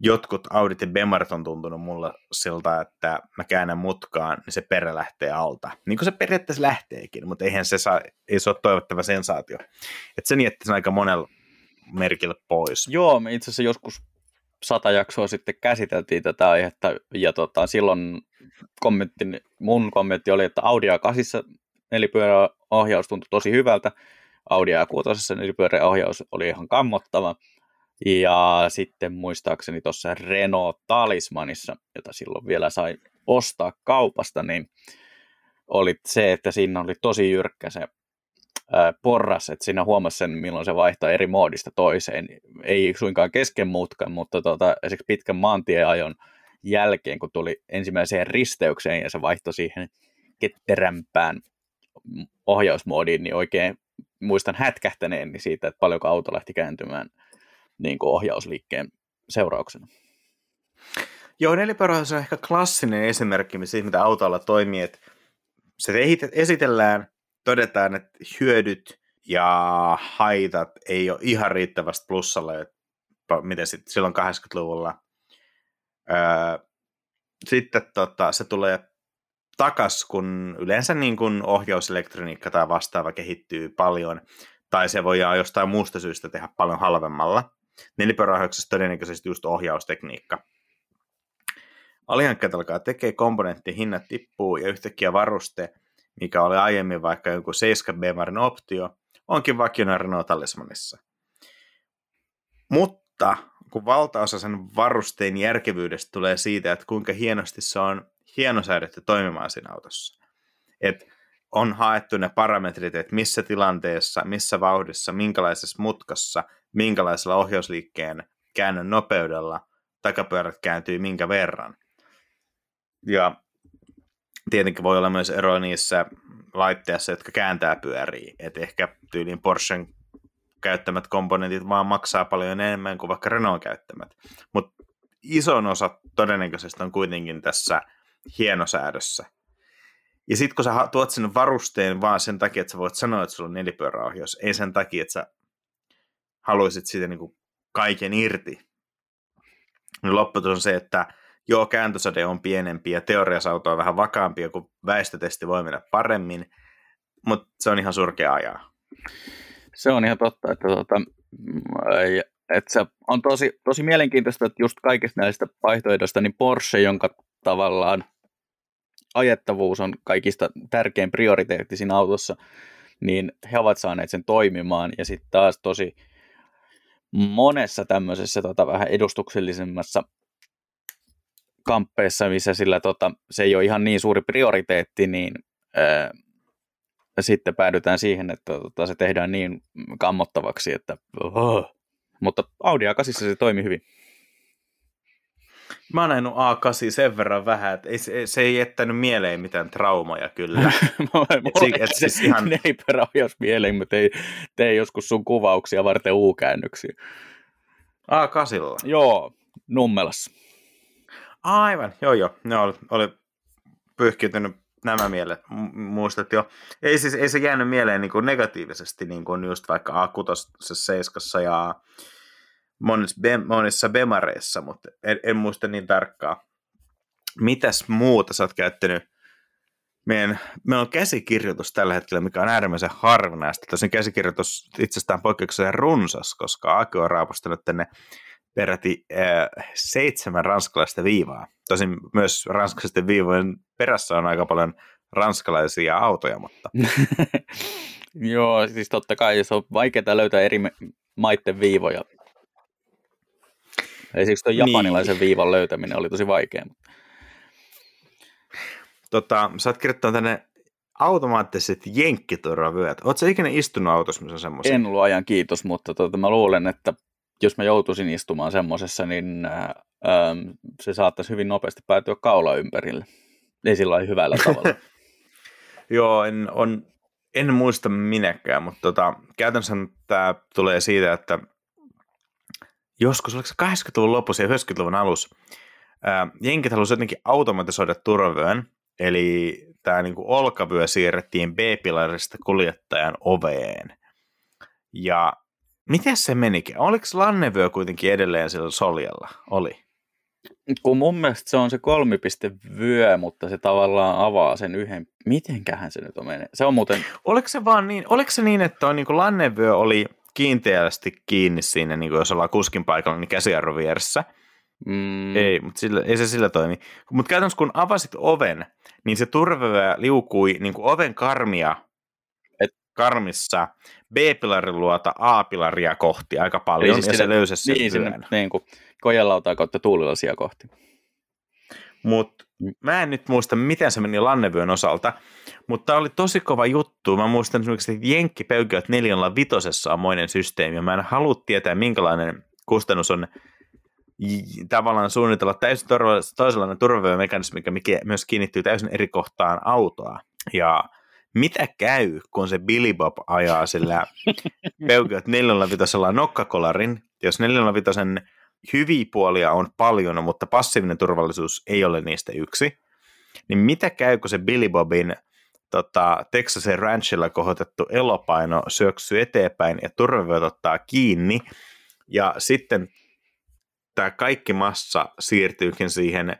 jotkut Audit ja Bemarit on tuntunut mulla siltä, että mä käännän mutkaan, niin se perä lähtee alta. Niin kuin se periaatteessa lähteekin, mutta eihän se, saa, ei se ole toivottava sensaatio. Et sen jätti sen aika monella merkillä pois. Joo, me itse asiassa joskus sata jaksoa sitten käsiteltiin tätä aihetta, ja tota, silloin kommentti, mun kommentti oli, että Audi A8 nelipyöräohjaus tuntui tosi hyvältä, Audi A6 nelipyöräohjaus oli ihan kammottava, ja sitten muistaakseni tuossa Renault Talismanissa, jota silloin vielä sai ostaa kaupasta, niin oli se, että siinä oli tosi jyrkkä se porras, että siinä huomasi sen, milloin se vaihtaa eri moodista toiseen. Ei suinkaan kesken mutkan, mutta tota, esimerkiksi pitkän maantieajon jälkeen, kun tuli ensimmäiseen risteykseen ja se vaihtoi siihen ketterämpään ohjausmoodiin, niin oikein muistan hätkähtäneen siitä, että paljonko auto lähti kääntymään niin kuin ohjausliikkeen seurauksena. Joo, nelipyörähän on ehkä klassinen esimerkki siitä, mitä autolla toimii, että se esitellään, todetaan, että hyödyt ja haitat ei ole ihan riittävästi plussalla, miten sitten silloin 80-luvulla öö, sitten tota, se tulee takas, kun yleensä niin kuin ohjauselektroniikka tai vastaava kehittyy paljon, tai se voi jostain muusta syystä tehdä paljon halvemmalla. Nelipyöräohjauksessa todennäköisesti just ohjaustekniikka. Alihankkijat alkaa tekee, komponenttien hinnat tippuu ja yhtäkkiä varuste, mikä oli aiemmin vaikka joku 7 Bemarin optio, onkin vakiona Renault Talismanissa. Mutta kun valtaosa sen varusteen järkevyydestä tulee siitä, että kuinka hienosti se on hienosäädetty toimimaan siinä autossa. Et on haettu ne parametrit, että missä tilanteessa, missä vauhdissa, minkälaisessa mutkassa, minkälaisella ohjausliikkeen käännön nopeudella takapyörät kääntyy minkä verran. Ja tietenkin voi olla myös ero niissä laitteissa, jotka kääntää pyöriä. Et ehkä tyyliin Porschen käyttämät komponentit vaan maksaa paljon enemmän kuin vaikka Renault käyttämät. Mutta ison osa todennäköisesti on kuitenkin tässä hienosäädössä. Ja sitten kun sä tuot sen varusteen vaan sen takia, että sä voit sanoa, että sulla on nelipyöräohjaus, ei sen takia, että sä haluaisit siitä niinku kaiken irti, niin lopputulos on se, että joo, kääntösade on pienempi ja teoriassa auto on vähän vakaampi, kun väestötesti voi mennä paremmin, mutta se on ihan surkea ajaa. Se on ihan totta, että, tuota, että se on tosi, tosi mielenkiintoista, että just kaikista näistä vaihtoehdoista, niin Porsche, jonka tavallaan ajettavuus on kaikista tärkein prioriteetti siinä autossa, niin he ovat saaneet sen toimimaan, ja sitten taas tosi monessa tämmöisessä tota, vähän edustuksellisemmassa kamppeessa, missä sillä tota, se ei ole ihan niin suuri prioriteetti, niin ää, sitten päädytään siihen, että tota, se tehdään niin kammottavaksi, että oh. mutta Audi A8 se toimi hyvin. Mä oon nähnyt A8 sen verran vähän, että ei, se, se ei jättänyt mieleen mitään traumaja kyllä. Mulla et, et, siis ihan... ne ei peräohjaus mieleen, mutta tein, tein joskus sun kuvauksia varten U-käännöksiä. A8? Joo, Nummelassa. Aivan, joo joo, ne oli, oli pyyhkiytynyt nämä mielet, muistat jo. Ei siis ei se jäänyt mieleen niin kuin negatiivisesti, niin kuin just vaikka A6 seiskassa ja monissa, be, monissa bemareissa, mutta en, en muista niin tarkkaan. Mitäs muuta sä oot käyttänyt? Meidän, meillä on käsikirjoitus tällä hetkellä, mikä on äärimmäisen harvinaista. Tosin käsikirjoitus itsestään poikkeuksellisen runsas, koska Aki on raapustanut tänne peräti äh, seitsemän ranskalaista viivaa. Tosin myös ranskalaisten viivojen perässä on aika paljon ranskalaisia autoja, mutta... Joo, siis totta kai se on vaikeaa löytää eri maiden viivoja Esimerkiksi tuon japanilaisen niin. viivan löytäminen oli tosi vaikea. Tota, sä oot kirjoittanut tänne automaattiset jenkkiturvavyöt. Oletko ikinä istunut autossa, missä on semmoisia? En ollut ajan kiitos, mutta tota, mä luulen, että jos mä joutuisin istumaan semmoisessa, niin äh, se saattaisi hyvin nopeasti päätyä kaula ympärille. Ei sillä hyvällä tavalla. Joo, en, on, en muista minäkään, mutta tota, käytännössä tämä tulee siitä, että joskus, oliko se 80-luvun lopussa ja 90-luvun alussa, ää, jenkit halusivat jotenkin automatisoida turvavyön, eli tämä niinku olkavyö siirrettiin B-pilarista kuljettajan oveen. Ja miten se menikin? Oliko lannevyö kuitenkin edelleen sillä soljalla? Oli. Kun mun mielestä se on se kolmipistevyö, mutta se tavallaan avaa sen yhden. Mitenkähän se nyt on mennyt? Se on muuten... Oliko se vaan niin, oliko se niin että on niin lannevyö oli kiinteästi kiinni siinä, niin kuin jos ollaan kuskin paikalla, niin käsijarru vieressä. Mm. Ei, mutta sillä, ei se sillä toimi. Mutta käytännössä kun avasit oven, niin se turvavyö liukui niin kuin oven karmia et karmissa B-pilarin luota A-pilaria kohti aika paljon, siis ja se löysi sen Niin, sinne, niin kuin kojelautaa kautta tuulilasia kohti. Mutta. Mä en nyt muista, miten se meni Lannevyön osalta, mutta oli tosi kova juttu. Mä muistan esimerkiksi, että Jenkki Pöyköt 405 on moinen systeemi, ja mä en halua tietää, minkälainen kustannus on tavallaan suunnitella täysin toisenlainen turvavyömekanismi, mikä myös kiinnittyy täysin eri kohtaan autoa. Ja mitä käy, kun se Billy Bob ajaa sillä Peugeot 405 nokkakolarin, jos 405 hyviä puolia on paljon, mutta passiivinen turvallisuus ei ole niistä yksi, niin mitä käy, kun se Billy Bobin tota, Texasin ranchilla kohotettu elopaino syöksyy eteenpäin ja turvavyöt ottaa kiinni, ja sitten tämä kaikki massa siirtyykin siihen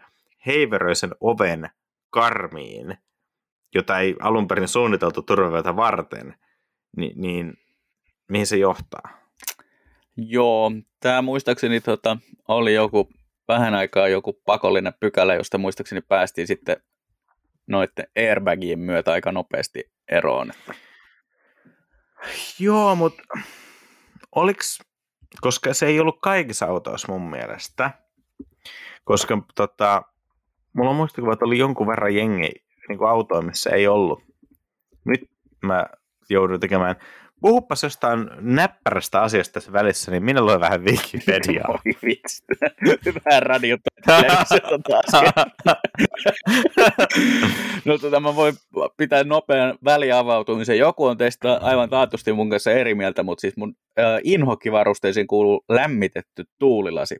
heiveröisen oven karmiin, jota ei alun perin suunniteltu turvavyötä varten, niin, niin mihin se johtaa? Joo, tämä muistaakseni tota, oli joku vähän aikaa joku pakollinen pykälä, josta muistaakseni päästiin sitten noiden airbagien myötä aika nopeasti eroon. Joo, mutta oliks, koska se ei ollut kaikissa autoissa mun mielestä, koska tota, mulla on muistikuva, että oli jonkun verran jengi niin autoja, missä ei ollut. Nyt mä joudun tekemään Puhupas jostain näppärästä asiasta tässä välissä, niin minä luen vähän Wikipediaa. Oi vitsi. Vähän radiota. no tota, mä voin pitää nopean väliavautumisen. Joku on teistä aivan taatusti mun kanssa eri mieltä, mutta siis mun äh, inhokkivarusteisiin kuuluu lämmitetty tuulilasi.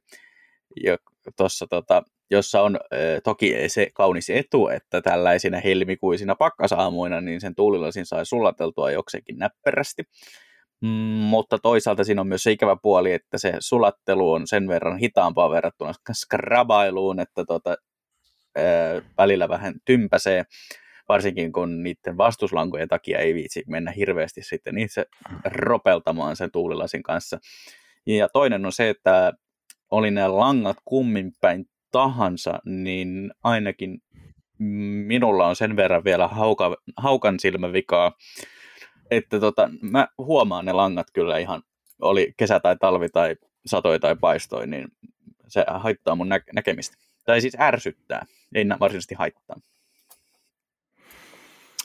Ja tossa, tota, jossa on toki se kaunis etu, että tällaisina helmikuisina pakkasaamuina niin sen tuulilasin sai sulateltua jokseenkin näppärästi. Mm, mutta toisaalta siinä on myös se ikävä puoli, että se sulattelu on sen verran hitaampaa verrattuna skrabailuun, että tota, ää, välillä vähän tympäsee, varsinkin kun niiden vastuslankojen takia ei viitsi mennä hirveästi sitten itse ropeltamaan sen tuulilasin kanssa. Ja toinen on se, että oli ne langat kummin päin tahansa, niin ainakin minulla on sen verran vielä hauka, haukan silmävikaa, että tota, mä huomaan ne langat kyllä ihan, oli kesä tai talvi tai satoi tai paistoi, niin se haittaa mun nä- näkemistä. Tai siis ärsyttää, ei varsinaisesti haittaa.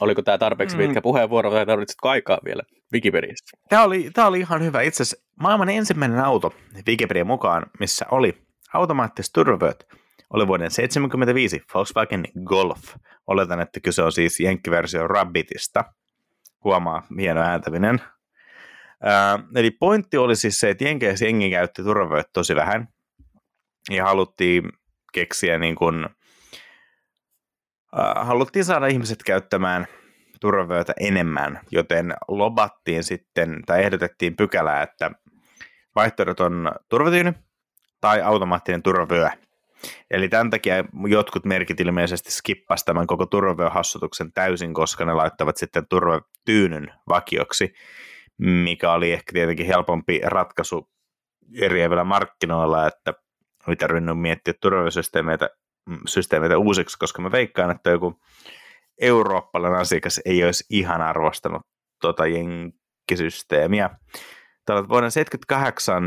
Oliko tämä tarpeeksi pitkä mm. puheenvuoro vai tarvitsitko aikaa vielä Wikipediasta? Tämä oli, tämä oli ihan hyvä. Itse asiassa maailman ensimmäinen auto Wikipedian mukaan, missä oli automaattiset turvavööt, oli vuoden 1975 Volkswagen Golf. Oletan, että kyse on siis jenkkiversio Rabbitista. Huomaa, hieno ääntäminen. Ää, eli pointti oli siis se, että Jenkeissä jengi käytti turvavööt tosi vähän. Ja haluttiin keksiä niin kuin, haluttiin saada ihmiset käyttämään turvavöötä enemmän, joten lobattiin sitten, tai ehdotettiin pykälää, että vaihtoehdot on turvatyyny tai automaattinen turvavyö. Eli tämän takia jotkut merkit ilmeisesti skippas tämän koko turvavyöhassutuksen täysin, koska ne laittavat sitten turvatyynyn vakioksi, mikä oli ehkä tietenkin helpompi ratkaisu eriävillä markkinoilla, että oli tarvinnut miettiä turvavyösysteemeitä systeemeitä uusiksi, koska mä veikkaan, että joku eurooppalainen asiakas ei olisi ihan arvostanut tuota jenkkisysteemiä. Tällä vuonna 78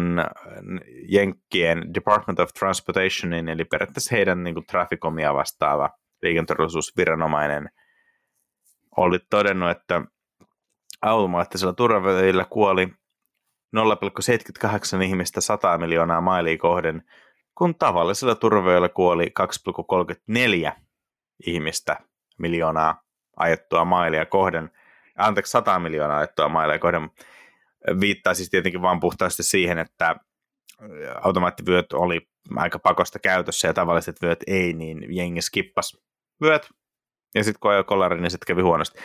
Jenkkien Department of Transportationin, eli periaatteessa heidän niin trafikomia vastaava liikenturvallisuusviranomainen, oli todennut, että automaattisella turvavyöillä kuoli 0,78 ihmistä 100 miljoonaa mailia kohden, kun tavallisella turvavyöllä kuoli 2,34 ihmistä miljoonaa ajettua mailia kohden, anteeksi 100 miljoonaa ajettua mailia kohden, viittaa siis tietenkin vain puhtaasti siihen, että automaattivyöt oli aika pakosta käytössä ja tavalliset vyöt ei, niin jengi skippas vyöt. Ja sitten kun ajoi kolari, niin sitten kävi huonosti.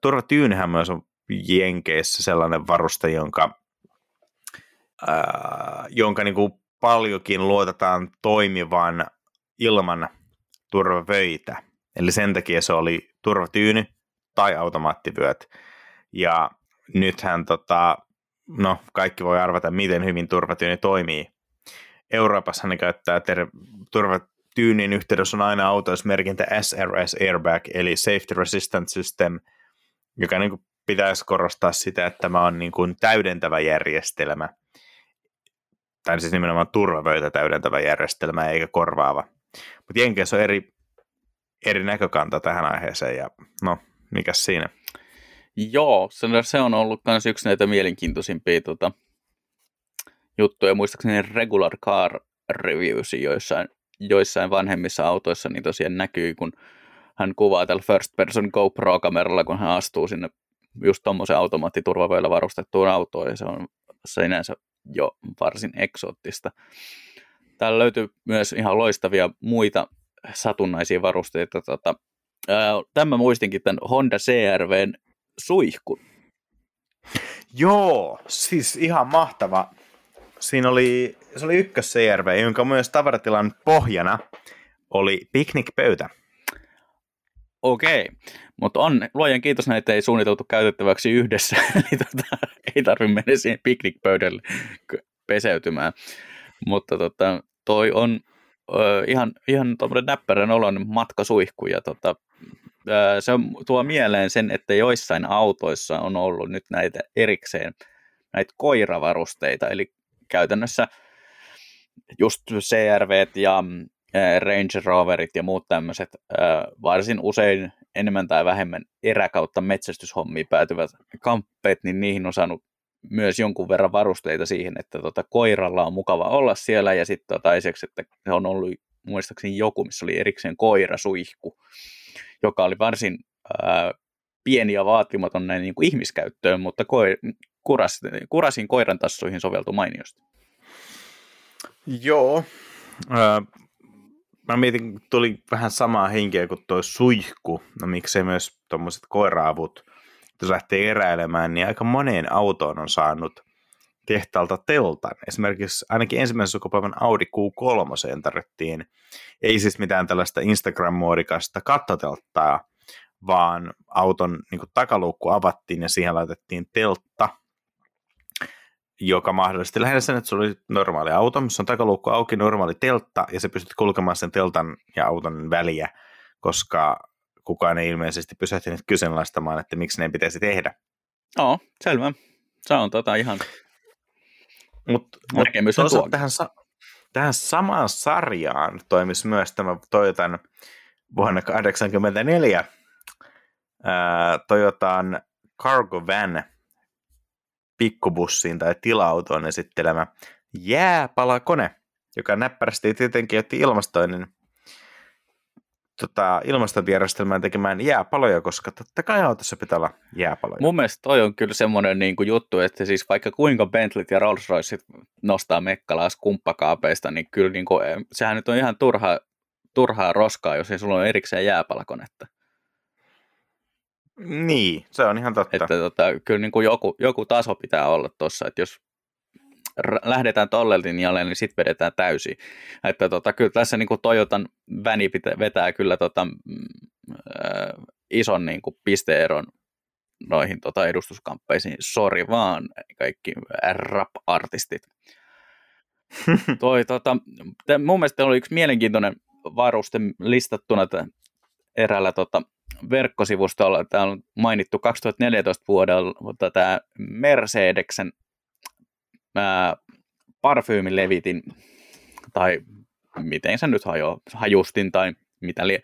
Turvatyynyhän myös on Jenkeissä sellainen varuste, jonka, ää, jonka niin kuin paljonkin luotetaan toimivan ilman turvavöitä. Eli sen takia se oli turvatyyny tai automaattivyöt. Ja nythän tota, no, kaikki voi arvata, miten hyvin turvatyyni toimii. Euroopassa ne käyttää ter- turvatyynin yhteydessä on aina autoissa merkintä SRS Airbag, eli Safety Resistant System, joka niin pitäisi korostaa sitä, että tämä on niin kuin täydentävä järjestelmä, tai siis nimenomaan turvavöitä täydentävä järjestelmä, eikä korvaava. Mutta Jenkeissä on eri, eri näkökanta tähän aiheeseen, ja no, mikä siinä? Joo, se, on ollut myös yksi näitä mielenkiintoisimpia tota, juttuja. Muistaakseni Regular Car Reviews joissain, joissain vanhemmissa autoissa niin tosiaan näkyy, kun hän kuvaa tällä first person GoPro-kameralla, kun hän astuu sinne just tuommoisen automaattiturvavöillä varustettuun autoon, ja se on sinänsä jo varsin eksoottista. Täällä löytyy myös ihan loistavia muita satunnaisia varusteita. Tota, Tämä muistinkin tämän Honda CRVn suihku. Joo, siis ihan mahtava. Siinä oli, se oli ykkös CRV, jonka myös tavaratilan pohjana oli piknikpöytä. Okei, mutta on luojan kiitos näitä ei suunniteltu käytettäväksi yhdessä, eli tota, ei tarvitse mennä siihen piknikpöydälle peseytymään. Mutta tota, toi on ö, ihan, ihan näppärän olon matkasuihku ja tota, se tuo mieleen sen, että joissain autoissa on ollut nyt näitä erikseen näitä koiravarusteita, eli käytännössä just CRV ja Range Roverit ja muut tämmöiset varsin usein enemmän tai vähemmän eräkautta metsästyshommiin päätyvät kamppeet, niin niihin on saanut myös jonkun verran varusteita siihen, että tota, koiralla on mukava olla siellä. Ja sitten tota, että se on ollut muistaakseni joku, missä oli erikseen koirasuihku, joka oli varsin ää, pieni ja vaatimaton näin niin kuin ihmiskäyttöön, mutta koi, kuras, kurasin koiran tassuihin soveltu mainiosti. Joo. Äh, mä mietin, tuli vähän samaa henkeä kuin tuo suihku, no miksei myös tuommoiset koiraavut, jos lähtee eräilemään, niin aika moneen autoon on saanut tehtaalta teltan. Esimerkiksi ainakin ensimmäisen sukupolven Audi Q3 tarvittiin, ei siis mitään tällaista Instagram-muodikasta kattotelttaa, vaan auton niin takaluukku avattiin ja siihen laitettiin teltta, joka mahdollisti lähinnä sen, että sulla oli normaali auto, missä on takaluukku auki, normaali teltta, ja sä pystyt kulkemaan sen teltan ja auton väliä, koska kukaan ei ilmeisesti pysähtynyt kyseenalaistamaan, että miksi ne pitäisi tehdä. Joo, selvä. Se on tota ihan Mut, näkemys mut tähän, tähän samaan sarjaan toimisi myös tämä Toyotan vuonna 1984 Toyotan Cargo Van pikkubussiin tai tila-autoon esittelemä jääpalakone, joka näppärästi tietenkin otti ilmastoinnin tota, ilmastointijärjestelmään tekemään jääpaloja, koska totta kai autossa pitää olla jääpaloja. Mun mielestä toi on kyllä semmoinen niin kuin juttu, että siis vaikka kuinka Bentleyt ja Rolls Royce nostaa mekkalaas kumppakaapeista, niin kyllä niin kuin, sehän nyt on ihan turhaa, turhaa roskaa, jos ei sulla ole erikseen jääpalakonetta. Niin, se on ihan totta. Että tota, kyllä niin kuin joku, joku taso pitää olla tuossa, että jos lähdetään tolle linjalle, niin sitten vedetään täysin. Että tota, kyllä tässä niin kuin Toyotan väni pitä, vetää kyllä tota, äh, ison niin kuin pisteeron noihin tota, edustuskamppeisiin. Sori vaan kaikki rap-artistit. Toi, tota, mun mielestä oli yksi mielenkiintoinen varuste listattuna eräällä tota, verkkosivustolla. Täällä on mainittu 2014 vuodelta tämä Mercedeksen ää, parfyymilevitin, tai miten se nyt hajo, hajustin, tai mitä li,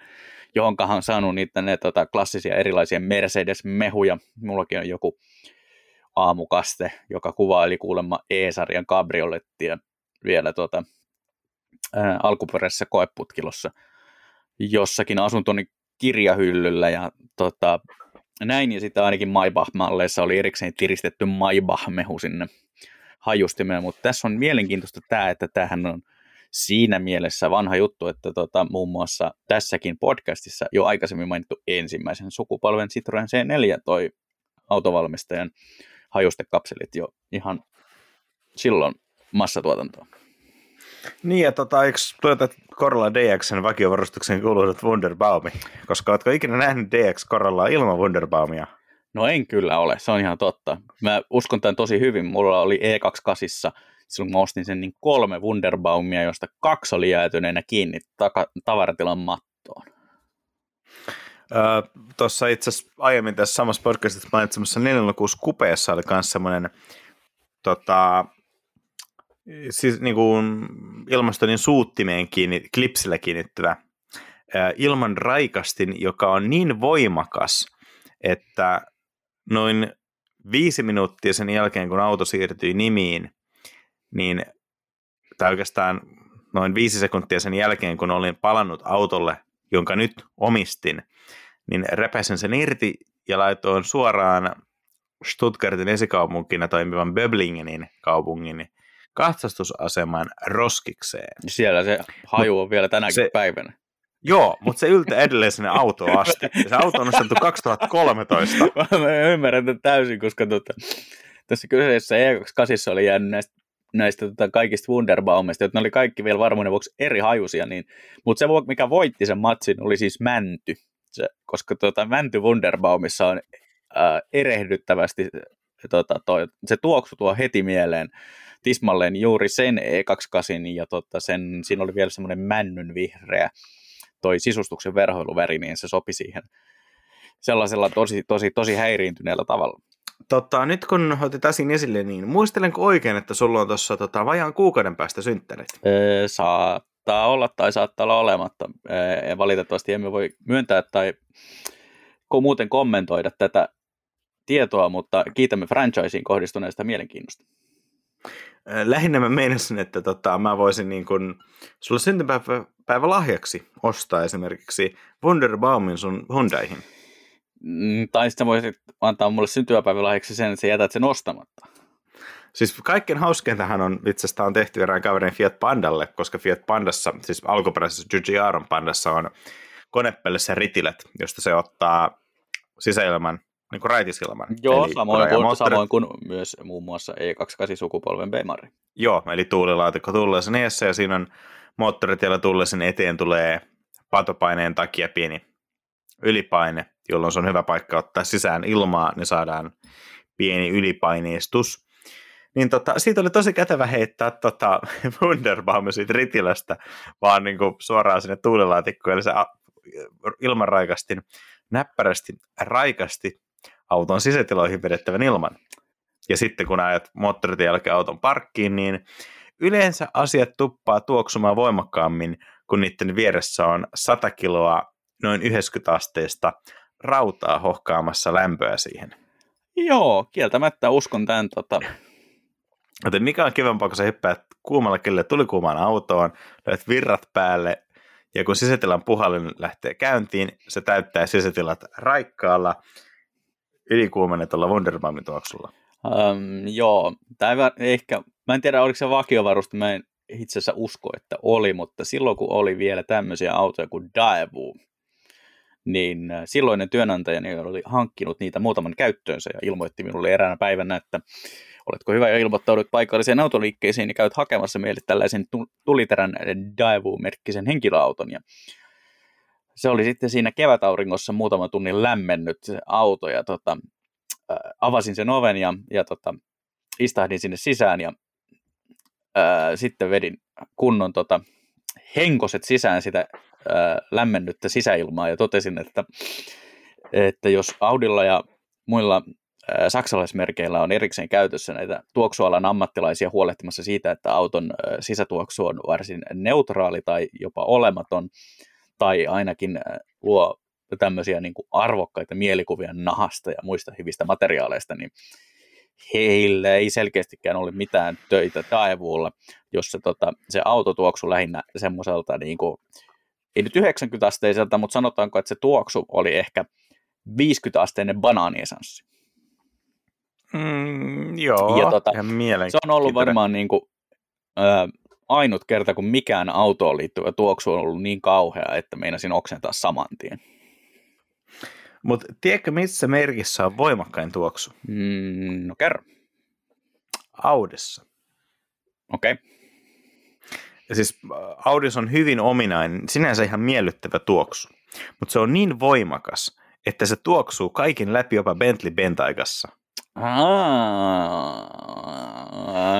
johonkahan on saanut niitä ne tota, klassisia erilaisia Mercedes-mehuja. Mullakin on joku aamukaste, joka kuvaili kuulemma E-sarjan kabriolettia vielä tota, ää, alkuperäisessä koeputkilossa jossakin asuntoni kirjahyllyllä ja tota, näin, ja sitten ainakin Maybach-malleissa oli erikseen tiristetty Maybach-mehu sinne hajustimeen, mutta tässä on mielenkiintoista tämä, että tämähän on siinä mielessä vanha juttu, että tota, muun muassa tässäkin podcastissa jo aikaisemmin mainittu ensimmäisen sukupolven Citroen C4 toi autovalmistajan hajustekapselit jo ihan silloin massatuotantoon. Niin, ja tota, eikö tuota Corolla DXn vakiovarustuksen kuuluisat Wunderbaumi? Koska oletko ikinä nähnyt DX Corollaa ilman Wunderbaumia? No en kyllä ole, se on ihan totta. Mä uskon tämän tosi hyvin. Mulla oli E28, silloin mä ostin sen niin kolme Wunderbaumia, josta kaksi oli jäätyneenä kiinni taka- tavaratilan mattoon. Öö, Tuossa itse asiassa aiemmin tässä samassa podcastissa mainitsemassa 406 kupeessa oli myös semmoinen tota, siis niin ilmastonin suuttimeen kiinni, klipsillä kiinnittyvä ilman raikastin, joka on niin voimakas, että noin viisi minuuttia sen jälkeen, kun auto siirtyi nimiin, niin, tai oikeastaan noin viisi sekuntia sen jälkeen, kun olin palannut autolle, jonka nyt omistin, niin repäsin sen irti ja laitoin suoraan Stuttgartin esikaupunkina toimivan Böblingenin kaupungin katsastusaseman roskikseen. Siellä se haju on vielä tänäkin se, päivänä. Joo, mutta se yltää edelleen sinne autoon asti. Ja se auto on nostettu 2013. Mä ymmärrän tämän täysin, koska tuota, tässä kyseisessä E28 oli jäänyt näistä näistä tota, kaikista Wunderbaumista, että ne oli kaikki vielä varmuuden vuoksi eri hajusia, niin, mutta se, mikä voitti sen matsin, oli siis mänty, se, koska tota, mänty Wunderbaumissa on ää, erehdyttävästi, tota, toi, se tuoksu tuo heti mieleen tismalleen juuri sen E28 ja tota, sen, siinä oli vielä semmoinen männyn vihreä toi sisustuksen verhoiluväri, niin se sopi siihen sellaisella tosi, tosi, tosi häiriintyneellä tavalla. Tota, nyt kun otit asian esille, niin muistelenko oikein, että sulla on tuossa tota, vajaan kuukauden päästä synttärit? Öö, saattaa olla tai saattaa olla olematta. Öö, valitettavasti emme voi myöntää tai muuten kommentoida tätä tietoa, mutta kiitämme franchiseen kohdistuneesta mielenkiinnosta. Lähinnä mä meinasin, että tota, mä voisin niin kun, sulla syntymäpäivä lahjaksi ostaa esimerkiksi Wunderbaumin sun Hyundaihin. Mm, tai sitten voisit antaa mulle syntymäpäivälahjaksi sen, että sä jätät sen ostamatta. Siis kaikkein hauskeintahan on, itse asiassa on tehty erään kaverin Fiat Pandalle, koska Fiat Pandassa, siis alkuperäisessä Giugiaron Pandassa on konepellissä ritilät, josta se ottaa sisäilman, niin kuin raitisilman. Joo, eli samoin, kuin, moottori... samoin kuin myös muun muassa E28-sukupolven Bemari. Joo, eli tuulilaatikko tulee sen eessä ja siinä on moottoritiellä tulee sen eteen tulee patopaineen takia pieni ylipaine, jolloin se on hyvä paikka ottaa sisään ilmaa, niin saadaan pieni ylipaineistus. Niin tota, siitä oli tosi kätevä heittää tota, Wunderbaum siitä ritilästä vaan niin kuin suoraan sinne tuulilaatikkoon, eli se ilmanraikastin näppärästi raikasti auton sisätiloihin vedettävän ilman. Ja sitten kun ajat moottoritien jälkeen auton parkkiin, niin yleensä asiat tuppaa tuoksumaan voimakkaammin, kun niiden vieressä on 100 kiloa noin 90 asteesta rautaa hohkaamassa lämpöä siihen. Joo, kieltämättä uskon tämän. Tota... Joten mikä on kivempaa, kun sä hyppäät kuumalla kelle tulikuumaan autoon, löydät virrat päälle, ja kun sisätilan puhallin lähtee käyntiin, se täyttää sisätilat raikkaalla, ylikuumennetulla Wunderbaumin tuoksulla. Um, joo, tai ehkä, mä en tiedä oliko se vakiovaruste, mä en itse asiassa usko, että oli, mutta silloin kun oli vielä tämmöisiä autoja kuin Daewoo, niin silloinen työnantajani oli hankkinut niitä muutaman käyttöönsä ja ilmoitti minulle eräänä päivänä, että oletko hyvä ja ilmoittaudut paikalliseen autoliikkeeseen ja käyt hakemassa meille tällaisen tuliterän Daewoo-merkkisen henkilöauton. Ja se oli sitten siinä kevätauringossa muutaman tunnin lämmennyt se auto ja tota, äh, avasin sen oven ja, ja tota, istahdin sinne sisään ja äh, sitten vedin kunnon tota, henkoset sisään sitä ää, lämmennyttä sisäilmaa ja totesin, että, että jos Audilla ja muilla saksalaismerkeillä on erikseen käytössä näitä tuoksualan ammattilaisia huolehtimassa siitä, että auton ää, sisätuoksu on varsin neutraali tai jopa olematon, tai ainakin ää, luo tämmöisiä niin kuin arvokkaita mielikuvia nahasta ja muista hyvistä materiaaleista, niin heillä ei selkeästikään ole mitään töitä taivuulla, jossa tota, se auto tuoksu lähinnä semmoiselta, niin kuin, ei nyt 90 asteiselta, mutta sanotaanko, että se tuoksu oli ehkä 50 asteinen banaaniesanssi. Mm, joo, ja tota, ihan Se on ollut varmaan niin kuin, ö, ainut kerta, kun mikään autoon liittyvä tuoksu on ollut niin kauhea, että meinasin oksentaa saman tien. Mutta tiedätkö, missä merkissä on voimakkain tuoksu? Mm, no kerro. Audissa. Okei. Okay. Ja siis äh, Audis on hyvin ominainen, sinänsä ihan miellyttävä tuoksu, mutta se on niin voimakas, että se tuoksuu kaikin läpi jopa Bentley Bentaigassa.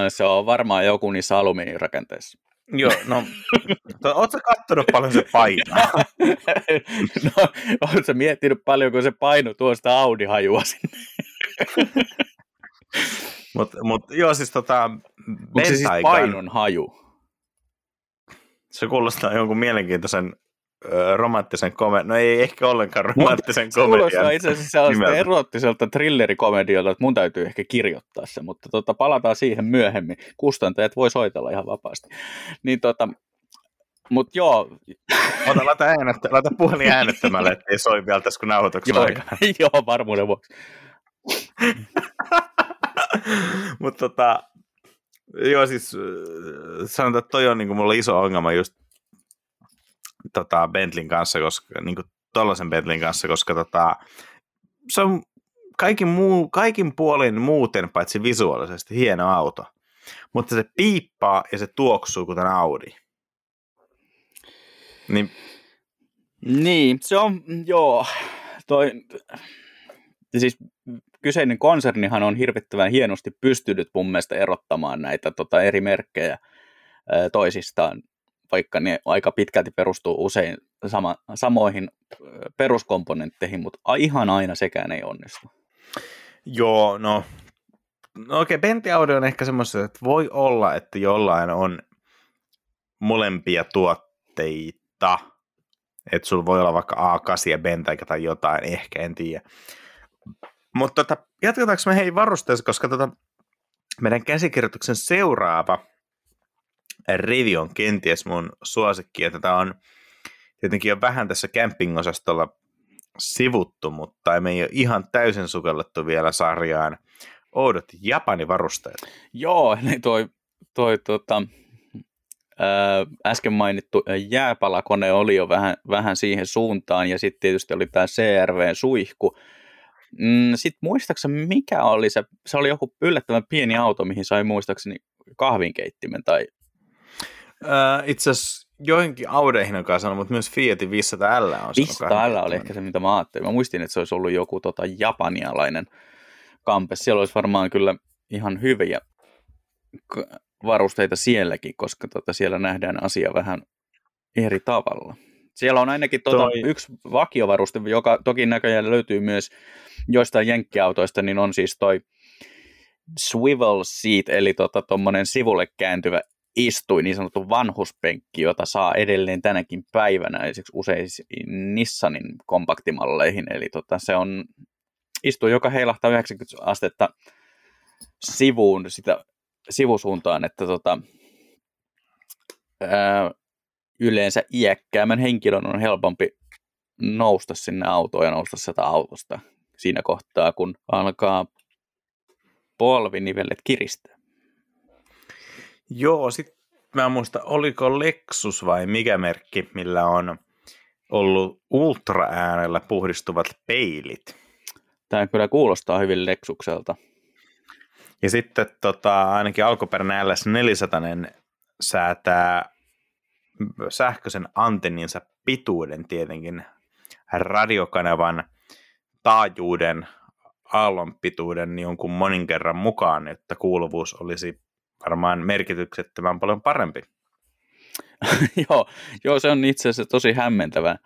Se on varmaan joku niissä alumiinirakenteissa. Joo, no, ootko kattonut paljon se painaa? no, ootko miettinyt paljon, kun se paino tuosta Audi-hajua sinne? Mutta mut, joo, siis tota... Onko se siis painon haju? Se kuulostaa jonkun mielenkiintoisen romanttisen komedian, no ei ehkä ollenkaan romanttisen Mut, komedian. Kuulostaa itse asiassa sellaista erottiselta thrillerikomedialta, että mun täytyy ehkä kirjoittaa se, mutta tota, palataan siihen myöhemmin. Kustantajat voi soitella ihan vapaasti. Niin tota, mut joo. Ota, laita, äänettä, laita puhelin äänettömälle, ettei soi vielä tässä kun nauhoituksen joo, aikana. joo, varmuuden vuoksi. mutta tota, joo siis sanotaan, että toi on niin kuin mulla iso ongelma just tota, Bentleyn kanssa, koska niin kuin tollaisen Bentleyn kanssa, koska tota, se on kaikin, muu, kaikin puolin muuten, paitsi visuaalisesti, hieno auto. mutta se piippaa ja se tuoksuu kuten Audi. Niin, Niin, se on, joo, toi, siis kyseinen konsernihan on hirvittävän hienosti pystynyt mun mielestä erottamaan näitä tota, eri merkkejä toisistaan, vaikka ne aika pitkälti perustuu usein sama, samoihin peruskomponentteihin, mutta ihan aina sekään ei onnistu. joo, no, no okei, Benti Audi on ehkä semmoista, että voi olla, että jollain on molempia tuotteita, että sulla voi olla vaikka A8 ja Bentayga tai jotain, ehkä, en tiedä. Mutta tota, jatketaanko me hei varusteessa, koska tota, meidän käsikirjoituksen seuraava rivi on kenties mun suosikki, ja tätä on tietenkin jo vähän tässä camping-osastolla sivuttu, mutta me ei ole ihan täysin sukellettu vielä sarjaan oudot Japani-varusteet. Joo, eli toi, toi tota, ää, äsken mainittu jääpalakone oli jo vähän, vähän siihen suuntaan, ja sitten tietysti oli tämä CRV-suihku. Mm, sitten muistaakseni mikä oli se, se oli joku yllättävän pieni auto, mihin sai muistaakseni kahvinkeittimen, tai Öö, itse asiassa joihinkin Audeihin on sanonut, mutta myös Fiatin 500L on Pista oli ehkä se, mitä mä ajattelin. Mä muistin, että se olisi ollut joku tota, japanialainen kampe. Siellä olisi varmaan kyllä ihan hyviä varusteita sielläkin, koska tota, siellä nähdään asia vähän eri tavalla. Siellä on ainakin Toi- yksi vakiovaruste, joka toki näköjään löytyy myös joistain jenkkiautoista, niin on siis toi swivel seat, eli tuommoinen tota, sivulle kääntyvä istuin, niin sanottu vanhuspenkki, jota saa edelleen tänäkin päivänä esimerkiksi useisiin Nissanin kompaktimalleihin. Eli tota, se on istu, joka heilahtaa 90 astetta sivuun, sitä sivusuuntaan, että tota, ää, yleensä iäkkäämmän henkilön on helpompi nousta sinne autoon ja nousta sieltä autosta siinä kohtaa, kun alkaa polvinivelet kiristää. Joo, sit mä muista, oliko Lexus vai mikä merkki, millä on ollut ultraäänellä puhdistuvat peilit. Tämä kyllä kuulostaa hyvin Lexukselta. Ja sitten tota, ainakin alkuperäinen LS400 säätää sähköisen antenninsa pituuden tietenkin radiokanavan taajuuden aallon pituuden jonkun monin kerran mukaan, että kuuluvuus olisi varmaan merkityksettömän paljon parempi. joo, joo, se on itse asiassa tosi hämmentävä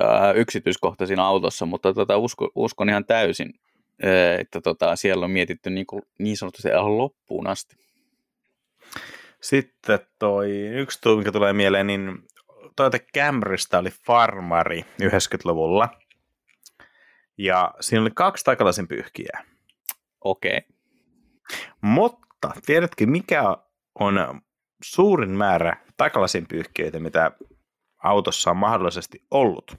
ää, yksityiskohta siinä autossa, mutta tota, usko, uskon ihan täysin, ää, että tota, siellä on mietitty niin, kuin, niin sanotusti ihan loppuun asti. Sitten toi yksi tuu, mikä tulee mieleen, niin Toyota Camrystä oli farmari 90-luvulla. Ja siinä oli kaksi takalasin pyyhkiä. Okei. Okay. Mutta tiedätkö, mikä on suurin määrä takalasin pyyhkiöitä, mitä autossa on mahdollisesti ollut?